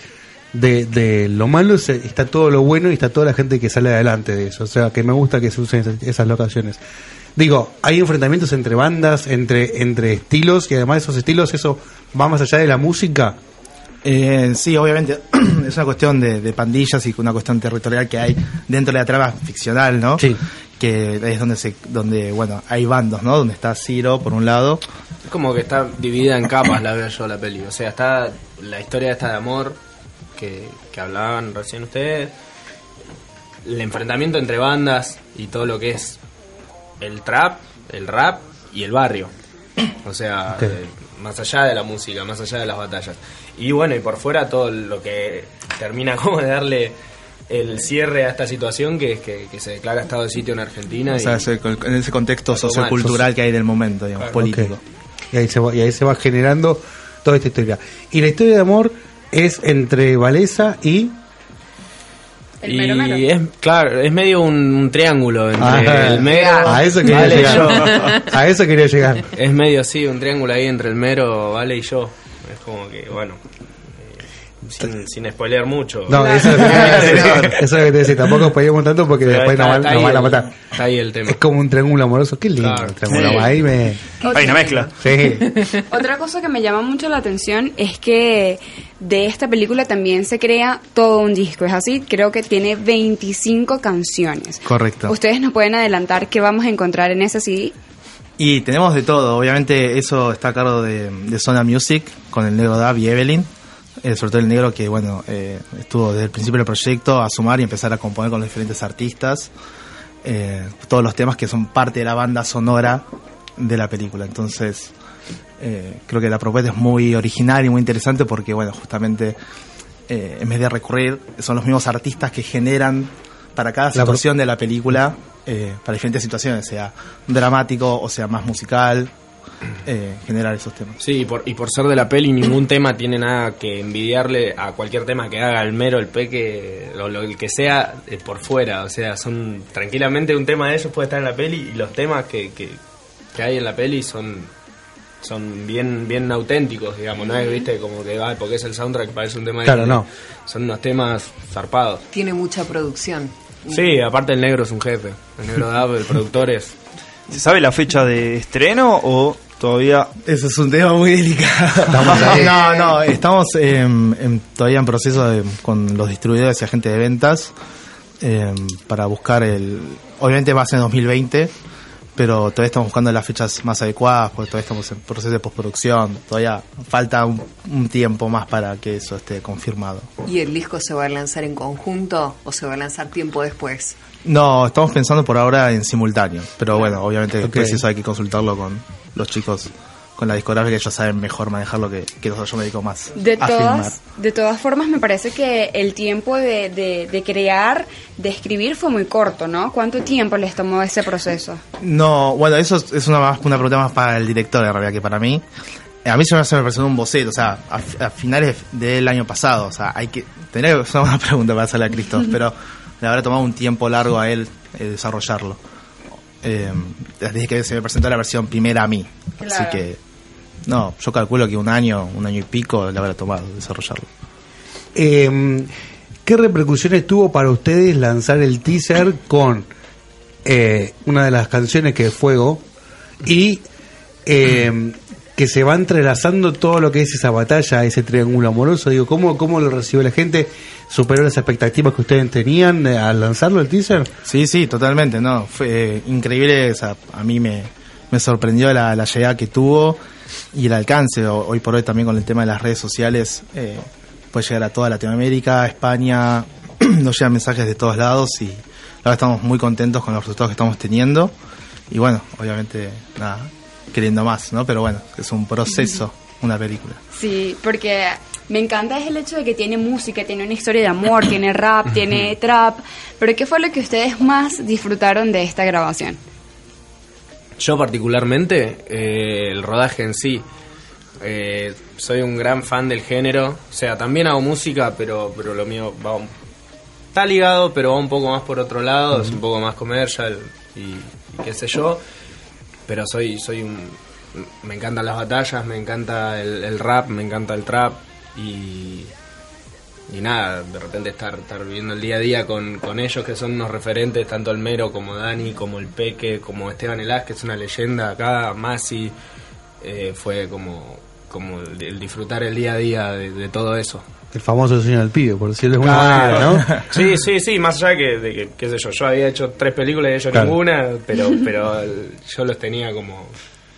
de, de lo malo está todo lo bueno y está toda la gente que sale adelante de eso. O sea, que me gusta que se usen esas, esas locaciones. Digo, hay enfrentamientos entre bandas, entre, entre estilos, y además esos estilos, eso va más allá de la música. Eh, sí, obviamente es una cuestión de, de pandillas y una cuestión territorial que hay dentro de la trama ficcional, ¿no? Sí. Que es donde se, donde bueno, hay bandos, ¿no? Donde está Ciro por un lado. Es como que está dividida en capas, la veo yo la peli. O sea, está la historia esta de amor que, que hablaban recién ustedes, el enfrentamiento entre bandas y todo lo que es el trap, el rap y el barrio. O sea, Ok. eh, más allá de la música, más allá de las batallas. Y bueno, y por fuera todo lo que termina como de darle el cierre a esta situación, que es que, que se declara estado de sitio en Argentina. O sea, y- ese- en ese contexto sociocultural que hay del momento, digamos, político. Ok. Y ahí, se va, y ahí se va generando toda esta historia. Y la historia de amor es entre Valesa y... y es claro es medio un, un triángulo entre Ah, el mero a eso quería Vale llegar. yo. A eso quería llegar. es medio así un triángulo ahí entre el mero vale y yo es como que bueno sin, sin spoilear mucho No, eso es lo que te iba a decir. Eso es lo que te decía. Tampoco spoilemos tanto porque Pero después está- nos van, nos a matar. está ahí el tema Es como un triángulo amoroso. Qué lindo Claro. el triángulo Sí. amoroso. Ahí me... Hay una mezcla. Sí. Otra cosa que me llama mucho la atención es que de esta película también se crea todo un disco. Es así, creo que tiene 25 canciones. Correcto. ¿Ustedes nos pueden adelantar qué vamos a encontrar en ese CD? Y tenemos de todo, obviamente eso está a cargo de, de Zona Music, con el negro Dab y Evelyn, eh, sobre todo el negro que bueno eh, estuvo desde el principio del proyecto a sumar y empezar a componer con los diferentes artistas, eh, todos los temas que son parte de la banda sonora de la película. Entonces eh, creo que la propuesta es muy original y muy interesante porque bueno justamente eh, en vez de recurrir son los mismos artistas que generan para cada situación de la película, para diferentes situaciones, sea dramático o sea más musical, eh, generar esos temas. Sí, y por, y por ser de la peli, ningún tema tiene nada que envidiarle a cualquier tema que haga el mero, el peque, o lo el que sea eh, por fuera. O sea, son tranquilamente un tema de ellos puede estar en la peli y los temas que, que, que hay en la peli son son bien bien auténticos, digamos, no es, viste, como que va porque es el soundtrack parece un tema de Claro, Disney. no. Son unos temas zarpados. Tiene mucha producción. Sí, aparte el negro es un jefe. El negro Dab, el productor es. ¿Se sabe la fecha de estreno o todavía Eso es un tema muy delicado. Estamos ahí. no, no, estamos em, em, todavía en proceso de- con los distribuidores y agentes de ventas em, para buscar el... Obviamente va a ser en 2020, pero todavía estamos buscando las fechas más adecuadas, porque todavía estamos en proceso de postproducción. Todavía falta un, un tiempo más para que eso esté confirmado. ¿Y el disco se va a lanzar en conjunto o se va a lanzar tiempo después? No, estamos pensando por ahora en simultáneo, pero bueno, obviamente Ok. después eso hay que consultarlo con los chicos, con la discográfica, ellos saben mejor manejarlo que, que nosotros, yo me dedico más De a filmar. todas, de todas formas, me parece que el tiempo de, de, de crear, de escribir fue muy corto, ¿no? ¿Cuánto tiempo les tomó ese proceso? No, bueno, eso es, una, una pregunta más para el director en realidad que para mí. A mí se me, se me presentó un boceto, o sea, a, a finales del año pasado, o sea, hay que tener una buena pregunta para hacerle a Cristo, pero le habrá tomado un tiempo largo a él eh, desarrollarlo. Eh, desde que se me presentó la versión primera a mí, así que no, yo calculo que un año, un año y pico le habrá tomado desarrollarlo. Eh, ¿Qué repercusiones tuvo para ustedes lanzar el teaser con eh, una de las canciones que es Fuego y eh, que se va entrelazando todo lo que es esa batalla, ese triángulo amoroso? Digo, ¿cómo, cómo lo recibió la gente? ¿Superó las expectativas que ustedes tenían eh, al lanzarlo el teaser? Sí, sí, totalmente, no, fue eh, increíble, o sea, a mí me, me sorprendió la, la llegada que tuvo y el alcance, o- hoy por hoy también con el tema de las redes sociales, eh, puede llegar a toda Latinoamérica, España, nos llegan mensajes de todos lados y verdad estamos muy contentos con los resultados que estamos teniendo y bueno, obviamente, nada, queriendo más, ¿no? Pero bueno, es un proceso, una película. Sí, porque me encanta es el hecho de que tiene música, tiene una historia de amor, tiene rap, tiene trap, pero ¿qué fue lo que ustedes más disfrutaron de esta grabación? Yo particularmente, eh, el rodaje en sí, eh, soy un gran fan del género, o sea, también hago música, pero, pero lo mío va un- está ligado, pero va un poco más por otro lado, es un poco más comercial y, y qué sé yo, pero soy, soy un... Me encantan las batallas, me encanta el, el rap, me encanta el trap y, y nada, de repente estar, estar viviendo el día a día con, con ellos que son unos referentes, tanto el Mero como Dani, como el Peque, como Esteban Elás, que es una leyenda acá, Masi, eh, fue como, como el, disfrutar el día a día de, de todo eso. El famoso sueño del pibe, por decirlo de alguna manera, ¿no? Sí, sí, sí, más allá que, de que, qué sé yo, yo había hecho tres películas y ellos Claro. ninguna, pero, pero yo los tenía como,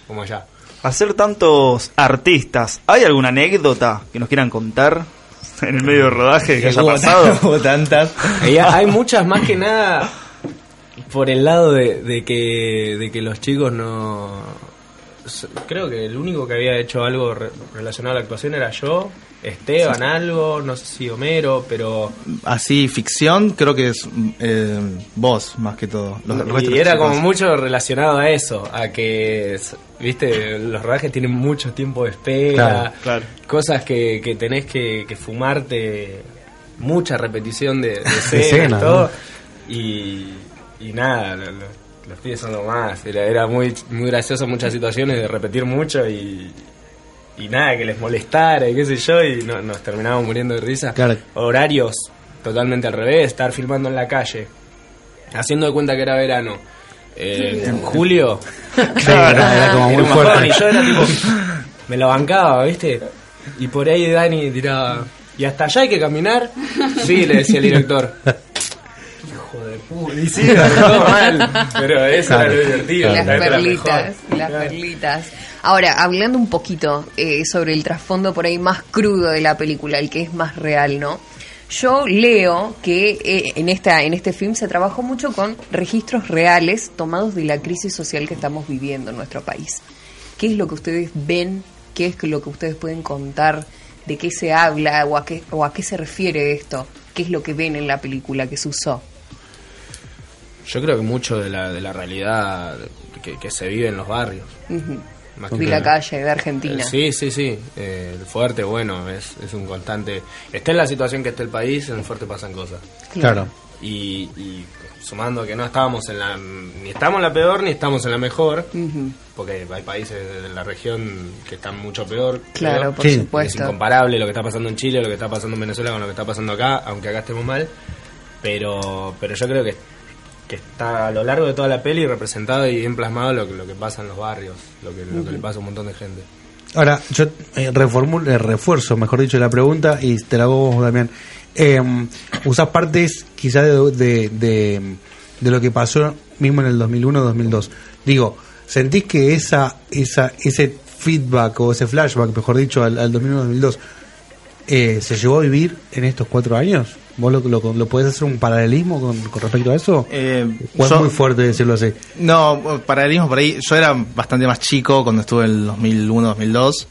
como allá. Hacer tantos artistas? ¿Hay alguna anécdota que nos quieran contar en el medio de rodaje que haya pasado? Tantas. Y hay muchas más que nada por el lado de, de que de que los chicos no creo que el único que había hecho algo re- relacionado a la actuación era yo Esteban algo no sé si Homero pero Así, ficción, creo que es eh, vos, más que todo. Los- y era chicos. como mucho relacionado a eso a que viste los rodajes tienen mucho tiempo de espera Claro, claro. cosas que, que tenés que, que fumarte mucha repetición de, de escenas, escenas, todo y, y nada lo- lo- los pibes son lo más. Era, era muy muy gracioso muchas situaciones de repetir mucho y y nada que les molestara y qué sé yo y no- nos terminábamos muriendo de risa. Claro. horarios totalmente al revés estar filmando en la calle haciendo de cuenta que era verano eh, en julio. Claro, era como muy Era fuerte. y yo era tipo me lo bancaba viste y por ahí Dani tiraba y hasta allá hay que caminar sí le decía el director hijo de puta y sí todo mal pero eso Claro, era lo divertido Las perlitas, las Claro. perlitas. Ahora, hablando un poquito eh, sobre el trasfondo por ahí más crudo de la película, el que es más real, ¿no? Yo leo que eh, en esta en este film se trabajó mucho con registros reales tomados de la crisis social que estamos viviendo en nuestro país. ¿Qué es lo que ustedes ven? ¿Qué es lo que ustedes pueden contar? ¿De qué se habla o a qué, o a qué se refiere esto? ¿Qué es lo que ven en la película que se usó? Yo creo que mucho de la, de la realidad que, que se vive en los barrios. Más De que la calle, de Argentina. Eh, Sí, sí, sí. Eh, el fuerte, bueno, es, es un constante. Esté en la situación que esté el país, en el fuerte pasan cosas. Claro. Y, y sumando que no estábamos en la. Ni estamos en la peor, ni estamos en la mejor. Ujú. Porque hay países de la región que están mucho peor. Claro, creo. por Sí. supuesto. Es incomparable lo que está pasando en Chile, lo que está pasando en Venezuela con lo que está pasando acá, aunque acá estemos mal. Pero, pero yo creo que, que está a lo largo de toda la peli representado y bien plasmado lo, que- lo que pasa en los barrios, lo que, lo que le pasa a un montón de gente. Ahora, yo eh, reformulo- eh, refuerzo, mejor dicho, la pregunta y te la hago vos, Damián. Eh, usás partes quizás de, de, de- de lo que pasó mismo en el 2001-2002. Digo, ¿sentís que esa, esa, ese feedback o ese flashback, mejor dicho, al, al 2001-2002 eh, se llegó a vivir en estos cuatro años? ¿Vos lo, lo, lo podés hacer un paralelismo con, con respecto a eso? Eh, ¿O es yo- muy fuerte decirlo así? No, paralelismo por ahí. Yo era bastante más chico cuando estuve en el 2001-2002.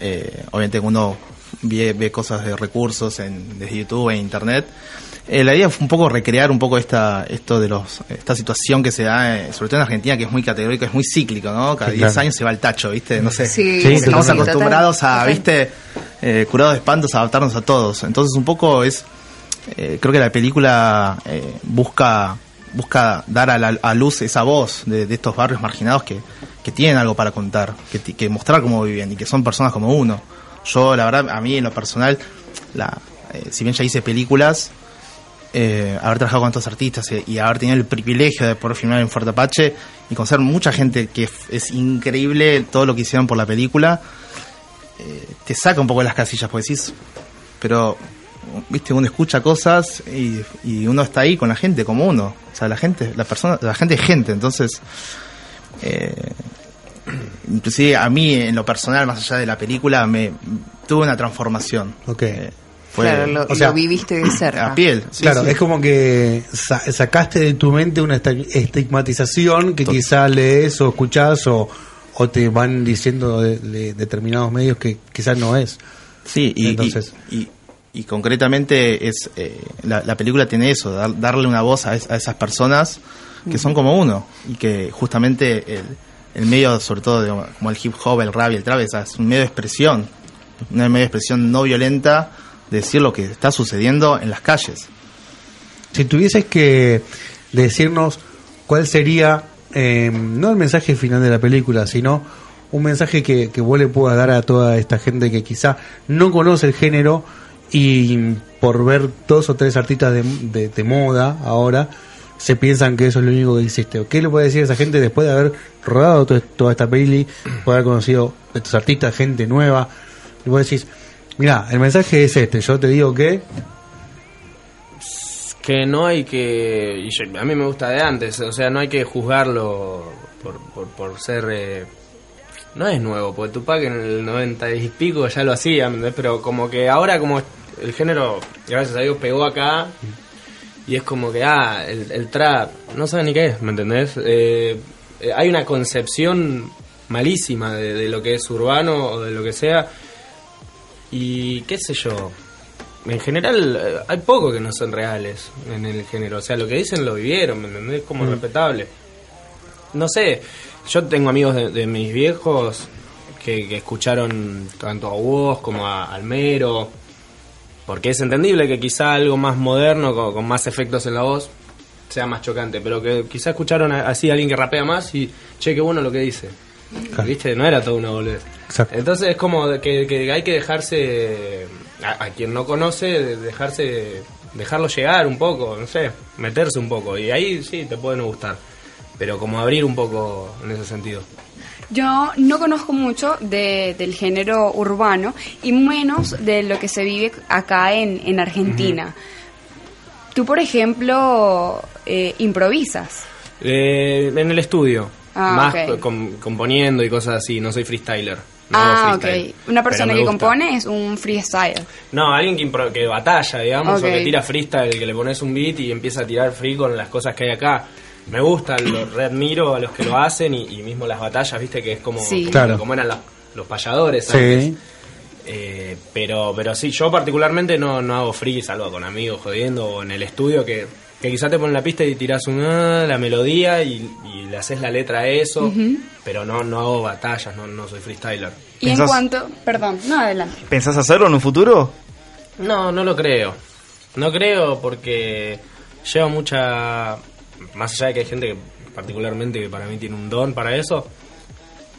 Eh, obviamente uno ve, ve cosas de recursos en, desde YouTube e Internet. Eh, la idea fue un poco recrear un poco esta esto de los esta situación que se da, eh, sobre todo en Argentina, que es muy categórico, es muy cíclico, ¿no? Cada Sí, 10 claro. años se va el tacho, ¿viste? No sé. Sí, sí, estamos total. acostumbrados a, Total. ¿viste? Eh, curados de espantos, adaptarnos a todos. Entonces un poco es eh, creo que la película eh, busca busca dar a, la, a luz esa voz de, estos barrios marginados que, que tienen algo para contar, que, mostrar cómo viven y que son personas como uno. Yo, la verdad, a mí en lo personal, eh, si bien ya hice películas, haber trabajado con estos artistas y, haber tenido el privilegio de poder filmar en Fuerte Apache y conocer mucha gente que es increíble todo lo que hicieron por la película, eh, te saca un poco de las casillas, porque decís, pero viste uno escucha cosas y, y uno está ahí con la gente como uno o sea la gente la persona la gente es gente entonces eh, inclusive a mí en lo personal más allá de la película me tuve una transformación Ok. Eh, fue Claro, lo, o sea, lo viviste de cerca. a piel sí, claro, sí. es como que sa- sacaste de tu mente una estigmatización que Tot- quizás lees o escuchás o, o te van diciendo de, de determinados medios que quizás no es. Sí, y, Entonces- y, y- y concretamente es eh, la, la película tiene eso, dar- darle una voz a, es- a esas personas que son como uno y que justamente el, el medio, sobre todo de- como el hip hop, el rap y el trap, es, un medio de expresión, un medio de expresión no violenta de decir lo que está sucediendo en las calles. Si tuvieses que decirnos cuál sería, eh, no el mensaje final de la película, sino un mensaje que, que vos le puedas dar a toda esta gente que quizá no conoce el género y por ver dos o tres artistas de, de- moda ahora, se piensan que eso es lo único que hiciste. ¿Qué le puede decir a esa gente después de haber rodado to- toda esta peli, de haber conocido estos artistas, gente nueva? Y vos decís, mira, el mensaje es este, yo te digo que... que no hay que y a mí me gusta de antes o sea no hay que juzgarlo por, por, ser eh, no es nuevo porque Tupac en el 90 y pico ya lo hacía pero como que ahora como el género gracias a Dios pegó acá y es como que ah el, el trap no sabe ni qué es ¿me entendés? Eh, hay una concepción malísima de lo que es urbano o de lo que sea y qué sé yo en general eh, hay poco que no son reales en el género. O sea, lo que dicen lo vivieron, ¿me entendés? Como Mm. respetable. No sé, yo tengo amigos de, de mis viejos que, que escucharon tanto a vos como a Almero. Porque es entendible que quizá algo más moderno, con, con más efectos en la voz, sea más chocante. Pero que quizá escucharon a- así a alguien que rapea más y, che, qué bueno lo que dice. Claro. ¿Viste? No era todo una boludez. Exacto. Entonces es como que hay que dejarse, a, a quien no conoce, de- dejarse, dejarlo llegar un poco, no sé, meterse un poco. Y ahí sí, te puede no gustar. Pero como abrir un poco en ese sentido. Yo no conozco mucho de- del género urbano y menos de lo que se vive acá en, en Argentina. Tú, por ejemplo, eh, improvisas. Eh, en el estudio. Ah, más com- componiendo y cosas así, no soy freestyler. No ah, hago ok. freestyle. Una persona que gusta. compone es un freestyle. No, alguien que, impro- que batalla, digamos, o que tira freestyle, que le pones un beat y empieza a tirar free con las cosas que hay acá. Me gusta, lo readmiro a los que lo hacen y, y mismo las batallas, viste, que es como, Sí. como, Claro. como eran los, los payadores antes. Sí. Eh, pero, pero sí, yo particularmente no, no hago free, salvo con amigos jodiendo o en el estudio que, que quizá te ponen la pista y tirás una, la melodía y, y le haces la letra a eso, pero no, no hago batallas, no, no soy freestyler. Y en ¿Pensás- cuanto... Perdón, no, adelante. ¿Pensás hacerlo en un futuro? No, no lo creo. No creo porque lleva mucha... Más allá de que hay gente que particularmente que para mí tiene un don para eso,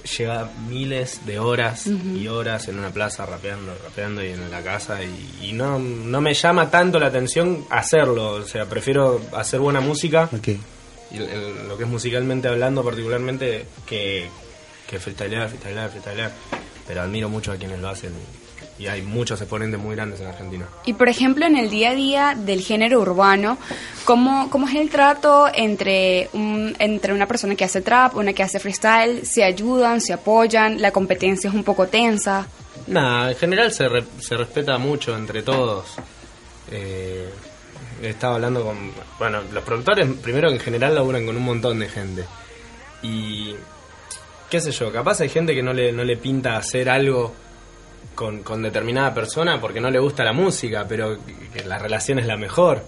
lleva miles de horas y horas en una plaza rapeando, rapeando y en la casa y, y no, no me llama tanto la atención hacerlo, o sea, prefiero hacer buena música y el- el- lo que es musicalmente hablando particularmente que, que freestylear, freestylear, freestylear, pero admiro mucho a quienes lo hacen y hay muchos exponentes muy grandes en Argentina. Y por ejemplo, en el día a día del género urbano, ¿cómo, cómo es el trato entre, un, entre una persona que hace trap, una que hace freestyle? ¿Se ayudan, se apoyan? ¿La competencia es un poco tensa? Nada, en general se, re- se respeta mucho entre todos. Eh, estaba hablando con. Bueno, los productores, primero en general, laburan con un montón de gente. Y. ¿Qué sé yo? Capaz hay gente que no le, no le pinta hacer algo con, con determinada persona porque no le gusta la música, pero que la relación es la mejor.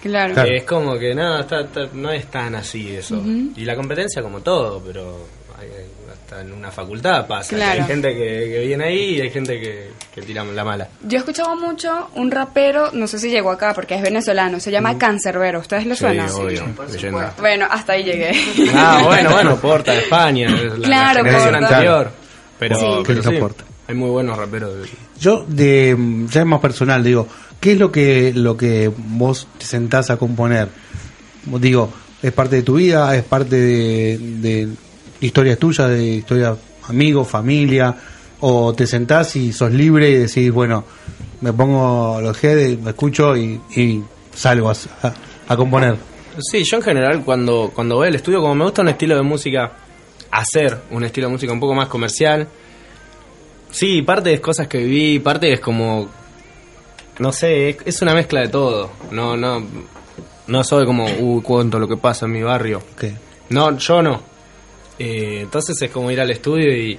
Claro. Claro. Es como que no, está- está- no es tan así eso. Y la competencia como todo, pero hay- hasta en una facultad pasa. que Claro. Hay gente que, que viene ahí y hay gente que, que tira la mala. Yo he escuchado mucho un rapero, no sé si llegó acá porque es venezolano, se llama Cancerbero. ¿Ustedes lo Sí, suenan? obvio, leyenda. Bueno, hasta ahí llegué. Ah, bueno, bueno, Porta España, es la, Claro, la Porta. anterior. Pero, Sí. pero Qué sí, Porta. Hay muy buenos raperos. de- Yo, de, ya es más personal, digo, ¿qué es lo que, lo que vos te sentás a componer? Digo, ¿es parte de tu vida? ¿Es parte de, de historias tuyas, de historias amigos, familia? ¿O te sentás y sos libre y decís, bueno, me pongo los heads, me escucho y, y salgo a, a- a componer? Sí, yo en general cuando, cuando voy al estudio, como me gusta un estilo de música, hacer un estilo de música un poco más comercial, sí, parte es cosas que viví, parte es como, no sé, es, es una mezcla de todo. No, no, no soy como, uy, cuento lo que pasa en mi barrio. ¿Qué? No, yo no. Eh, entonces es como ir al estudio y,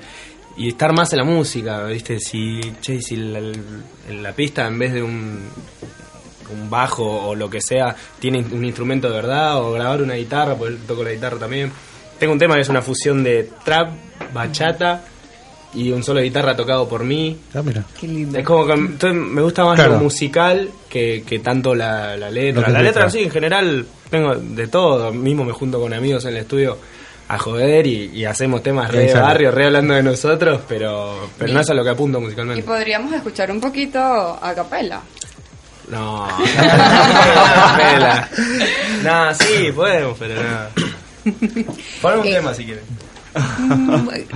y estar más en la música, ¿viste? Si, che, si la, la pista en vez de un, un bajo o lo que sea tiene un instrumento de verdad o grabar una guitarra, porque toco la guitarra también. Tengo un tema que es una fusión de trap, bachata y un solo de guitarra tocado por mí. Ah, mira. Qué lindo. Es como que entonces me gusta más Claro. lo musical que, que tanto la, la letra. La letra sí, en general tengo de todo. Mismo me junto con amigos en el estudio a joder y, y hacemos temas Y re de barrio, re hablando de nosotros, pero, pero no es a lo que apunto Y musicalmente. podríamos escuchar un poquito a capela. No, no, pela. No, sí, podemos, pero no. Pon un tema si quieres.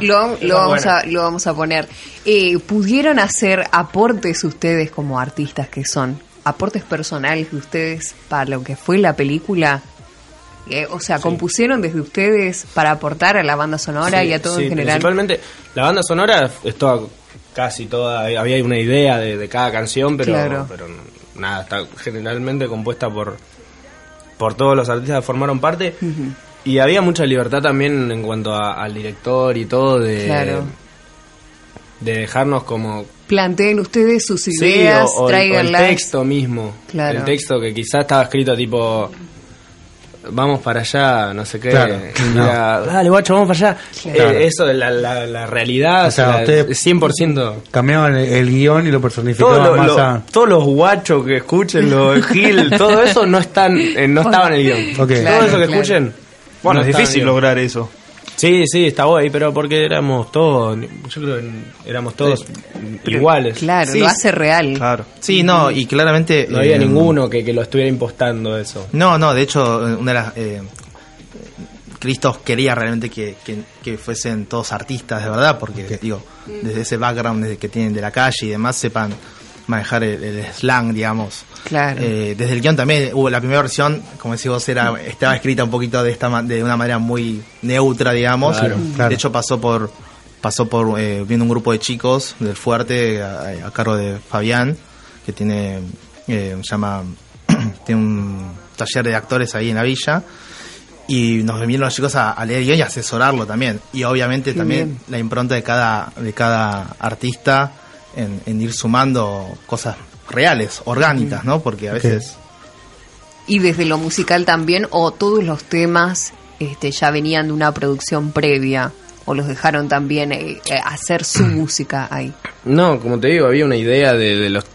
Lo, lo, vamos, a, lo vamos a poner. Eh, ¿Pudieron hacer aportes ustedes como artistas que son? ¿Aportes personales de ustedes para lo que fue la película? Eh, o sea, ¿compusieron desde ustedes para aportar a la banda sonora Sí, y a todo sí, en general? Principalmente, la banda sonora es toda, casi toda, había una idea de, de cada canción, pero, Claro. pero nada, está generalmente compuesta por, por todos los artistas que formaron parte. Y había mucha libertad también en cuanto a- al director y todo de, Claro. de dejarnos como Planteen ustedes sus Sí, ideas, o- o el- o el, texto mismo. Claro. El texto que quizás estaba escrito tipo. Vamos para allá, no sé qué. Claro, y no. era, Dale, guacho, vamos para allá. Claro. Eh, eso, la, la, la realidad, O sea, la- usted- 100%. Cambiaban el, el guion y lo personificaban más lo- a... todos los guachos que escuchen, los Gil, todo eso no están eh, no estaba en el guion. Ok. todo eso que escuchen. Bueno, no es difícil lograr eso. Sí, sí, está guay, pero porque éramos todos, yo creo que éramos todos iguales. Claro, Sí, lo hace real. Claro. Sí, no, y claramente... No había eh, ninguno que, que lo estuviera impostando eso. No, no, de hecho, eh, una de las... Eh, Cristos quería realmente que, que- que fuesen todos artistas de verdad, porque, digo, desde ese background desde que tienen de la calle y demás, sepan manejar el, el slang, digamos. Claro. Eh, desde el guion también hubo la primera versión, como decís vos, era, estaba escrita un poquito de esta ma- de una manera muy neutra, digamos. Claro, claro. De hecho pasó por pasó por eh, viendo un grupo de chicos del Fuerte a, a cargo de Fabián, que tiene eh, se llama tiene un taller de actores ahí en la villa y nos vinieron los chicos a, a leer guion y a asesorarlo también y obviamente Qué también bien. la impronta de cada de cada artista en, en ir sumando cosas reales orgánicas no porque a veces Y desde lo musical también, o todos los temas este, ya venían de una producción previa, o los dejaron también eh, eh, hacer su música ahí. No, como te digo, había una idea de, de los...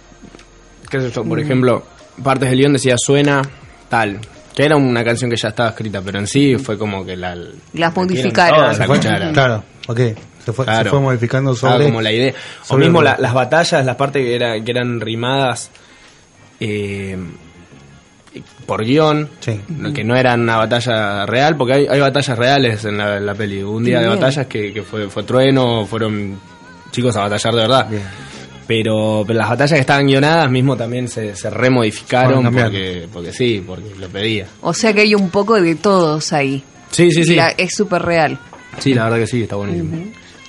¿Qué sé yo? Por ejemplo, partes del guion decía suena tal. Que era una canción que ya estaba escrita, pero en sí fue como que la... Las modificaron. todas la. Claro, ok. Se fue, se Claro. fue modificando sobre. como la idea. O mismo la- las batallas, las partes que, era- que eran rimadas eh, por guion, no- que no eran una batalla real, porque hay, hay batallas reales en la, en la peli. Hubo Un día de Bien. batallas que, que fue, fue trueno, fueron chicos a batallar de verdad. Pero, pero las batallas que estaban guionadas mismo también se, se remodificaron porque, porque sí, porque lo pedía. O sea que hay un poco de todos ahí. Sí, sí, sí. La- es súper real. Sí, la verdad que sí, está buenísimo.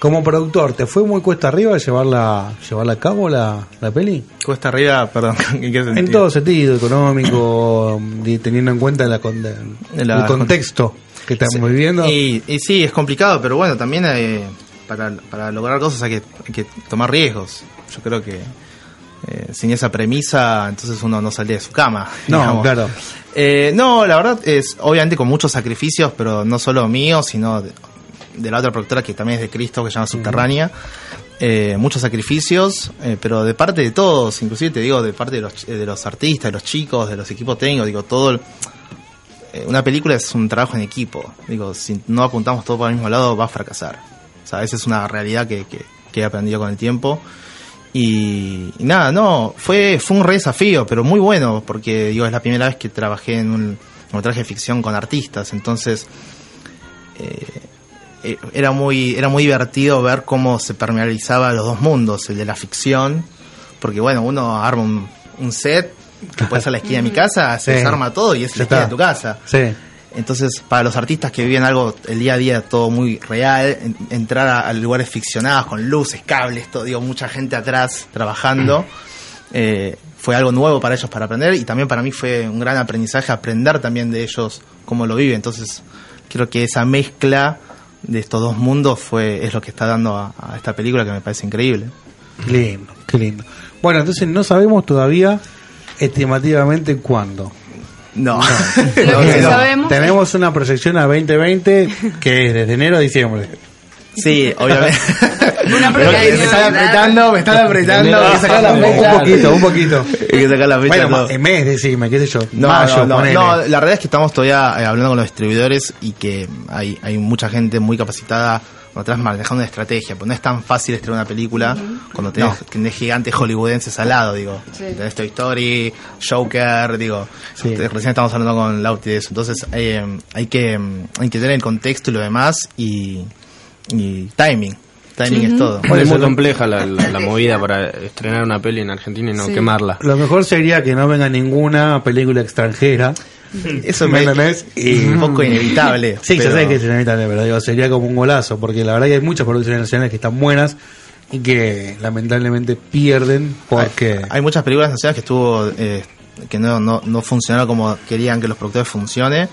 Como productor, ¿te fue muy cuesta arriba llevarla, llevarla a cabo la, la peli? Cuesta arriba, perdón, ¿en qué sentido? En todo sentido, económico, y teniendo en cuenta la, con- La- el contexto que estamos viviendo. Y, y sí, es complicado, pero bueno, también eh, para, para lograr cosas hay que, hay que tomar riesgos. Yo creo que eh, sin esa premisa, entonces uno no salía de su cama. No, digamos. claro. Eh, no, la verdad es obviamente con muchos sacrificios, pero no solo míos, sino de, de la otra productora que también es de Cristo, que se llama Subterránea. Eh, muchos sacrificios, eh, pero de parte de todos, inclusive te digo, de parte de los, de los artistas, de los chicos, de los equipos técnicos, digo, todo el- eh, una película es un trabajo en equipo. Digo, si no apuntamos todo para el mismo lado, va a fracasar. O sea, esa es una realidad que, que, que he aprendido con el tiempo. Y, nada, no, fue, fue un re desafío, pero muy bueno, porque digo, es la primera vez que trabajé en un metraje de ficción con artistas, entonces eh, eh, era muy, era muy divertido ver cómo se permeabilizaba los dos mundos, el de la ficción, porque bueno, uno arma un, un set que puede ser la esquina de mi casa, se Sí. desarma todo y es la esquina de tu casa. Sí. Entonces, para los artistas que viven algo el día a día todo muy real, en- entrar a, a lugares ficcionados con luces, cables, todo, digo, mucha gente atrás trabajando, eh, fue algo nuevo para ellos para aprender y también para mí fue un gran aprendizaje aprender también de ellos cómo lo viven. Entonces, creo que esa mezcla de estos dos mundos fue es lo que está dando a, a esta película que me parece increíble. Qué lindo, qué lindo. Bueno, entonces no sabemos todavía estimativamente cuándo. No. Lo que sí sabemos Tenemos una proyección a 2020 que es desde enero a diciembre. Sí, obviamente. Una Pero que me están apretando, me están apretando. Hay que sacar la Un fecha. poquito, un poquito. Hay que sacar la fecha. Bueno, todo. ma- en mes, decime, qué sé yo. No, mayo, no, no, no, la realidad es que estamos todavía eh, hablando con los distribuidores y que hay, hay mucha gente muy capacitada atrás manejando una estrategia, pues no es tan fácil estrenar una película cuando tenés, tenés gigantes hollywoodenses al lado, digo. Sí. Tenés Toy Story, Joker, digo. Sí. Recién estamos hablando con Lauti de eso. Entonces eh, hay que hay que tener el contexto y lo demás y, y timing. Timing es todo. es muy compleja la, la- la movida para estrenar una peli en Argentina y no Sí. quemarla. Lo mejor sería que no venga ninguna película extranjera. Eso ¿Me es un poco inevitable. Sí, pero- yo sé que es inevitable, pero digo, sería como un golazo, porque la verdad que hay muchas producciones nacionales que están buenas y que lamentablemente pierden porque... Hay, hay muchas películas nacionales que estuvo eh, que no, no, no funcionaron como querían que los productores funcione.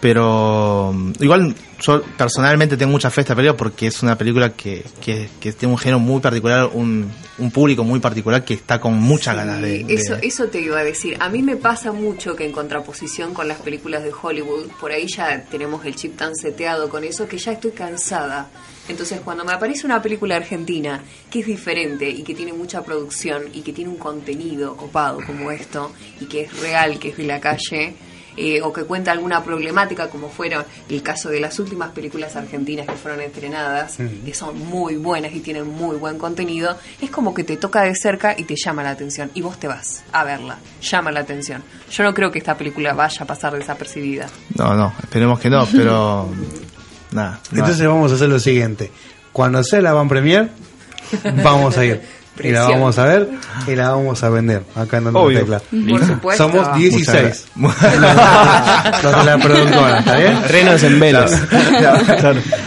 Pero mm, igual yo personalmente tengo mucha fe a esta película porque es una película que, que, que tiene un género muy particular, un, un público muy particular que está con muchas ganas de, de- Eso, eso te iba a decir. A mí me pasa mucho que en contraposición con las películas de Hollywood, por ahí ya tenemos el chip tan seteado con eso que ya estoy cansada. Entonces, cuando me aparece una película argentina que es diferente y que tiene mucha producción y que tiene un contenido copado como esto y que es real, que es de la calle, eh, o que cuenta alguna problemática como fuera el caso de las últimas películas argentinas que fueron estrenadas, que son muy buenas y tienen muy buen contenido, es como que te toca de cerca y te llama la atención y vos te vas a verla, llama la atención. Yo no creo que esta película vaya a pasar desapercibida. No, no, esperemos que no, pero nada. no. Entonces vamos a hacer lo siguiente. Cuando sea la van premier, vamos a ir. Y la vamos a ver y la vamos a vender acá en Dando. Tecla. Por supuesto. Somos 16. Muchas Los de la productora, ¿está bien? Renos en Vélez.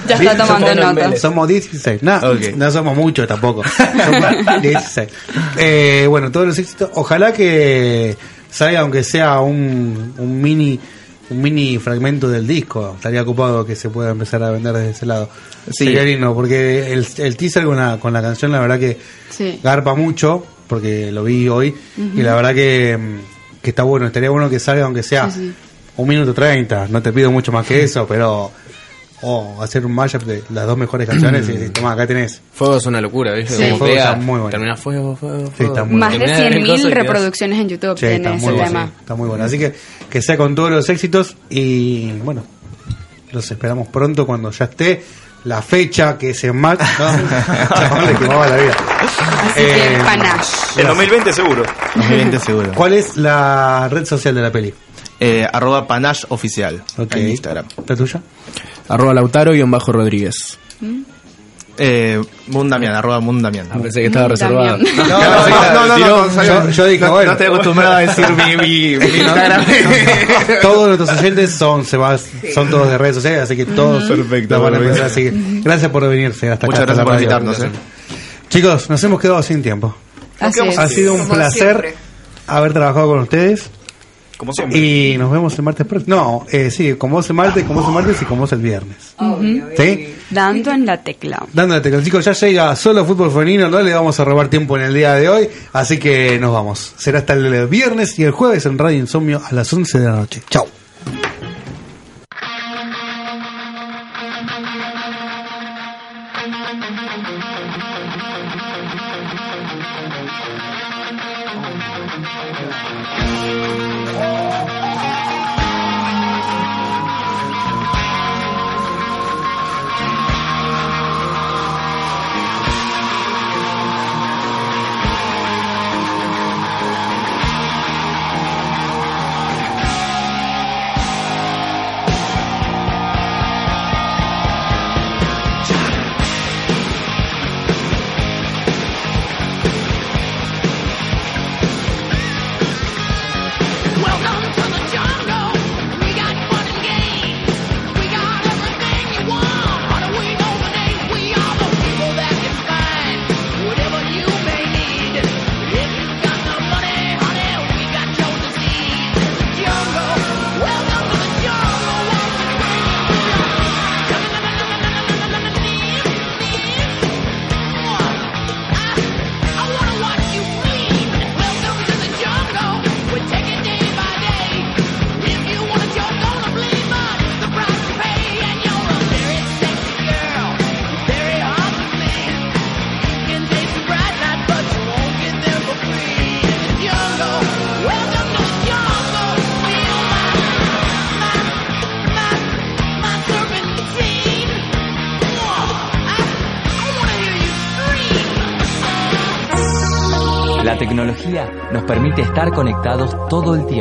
Ya está tomando nota. Somos 16. No, Ok. no somos muchos tampoco. Somos 16. Eh, bueno, todos los éxitos. Ojalá que salga, aunque sea un, un mini un mini fragmento del disco. Estaría ocupado que se pueda empezar a vender desde ese lado. Sí. Sería lindo, porque el, el teaser con la, con la canción, la verdad que Sí. garpa mucho, porque lo vi hoy. Y la verdad que, mm, que está bueno. Estaría bueno que salga, aunque sea Sí, sí. un minuto treinta. No te pido mucho más que eso, pero. O hacer un mashup de las dos mejores canciones y decir, toma, acá tenés. Fuego es una locura, ¿viste? Sí. Como Fuego pega, está muy bueno. termina fuego, fuego, Sí, fuego. está muy Más de el coso 100.000 y quedás- reproducciones en YouTube Sí, está tiene ese muy bueno. tema. Está muy bueno. Así que que sea con todos los éxitos y bueno, los esperamos pronto cuando ya esté la fecha que se marcha. No, chabón, le quemaba la vida. Así Eh, que panache. En 2020 seguro. 2020 seguro. ¿Cuál es la red social de la peli? Eh, arroba panache oficial Ok. en Instagram. ¿La tuya? Arroba Lautaro-Rodríguez. Eh, Mundamian, arroba Mundamian. Ah, pensé que estaba reservado. No, no, no, no, Tiró- no, yo- yo dije, no, bueno. no estoy acostumbrado a decir mi, mi, mi Instagram. Todos nuestros oyentes son, se va- son todos de redes sociales, así que todos Perfecto, van a perfecto. empezar a seguir. Gracias por venirse hasta Muchas acá. hasta gracias por invitarnos. eh. Chicos, nos hemos quedado sin tiempo. Así es. Ha sido un Como placer siempre. haber trabajado con ustedes. Como siempre. Y nos vemos el martes próximo. No, eh, sí, como vos el martes, como vos el martes y como vos el viernes. ¿Sí? Dando en la tecla. Dándole tecla. chicos, ya llega solo fútbol femenino, no le vamos a robar tiempo en el día de hoy, así que nos vamos. Será hasta el viernes y el jueves en Radio Insomnio a las 11 de la noche. Chao. Conectados todo el tiempo.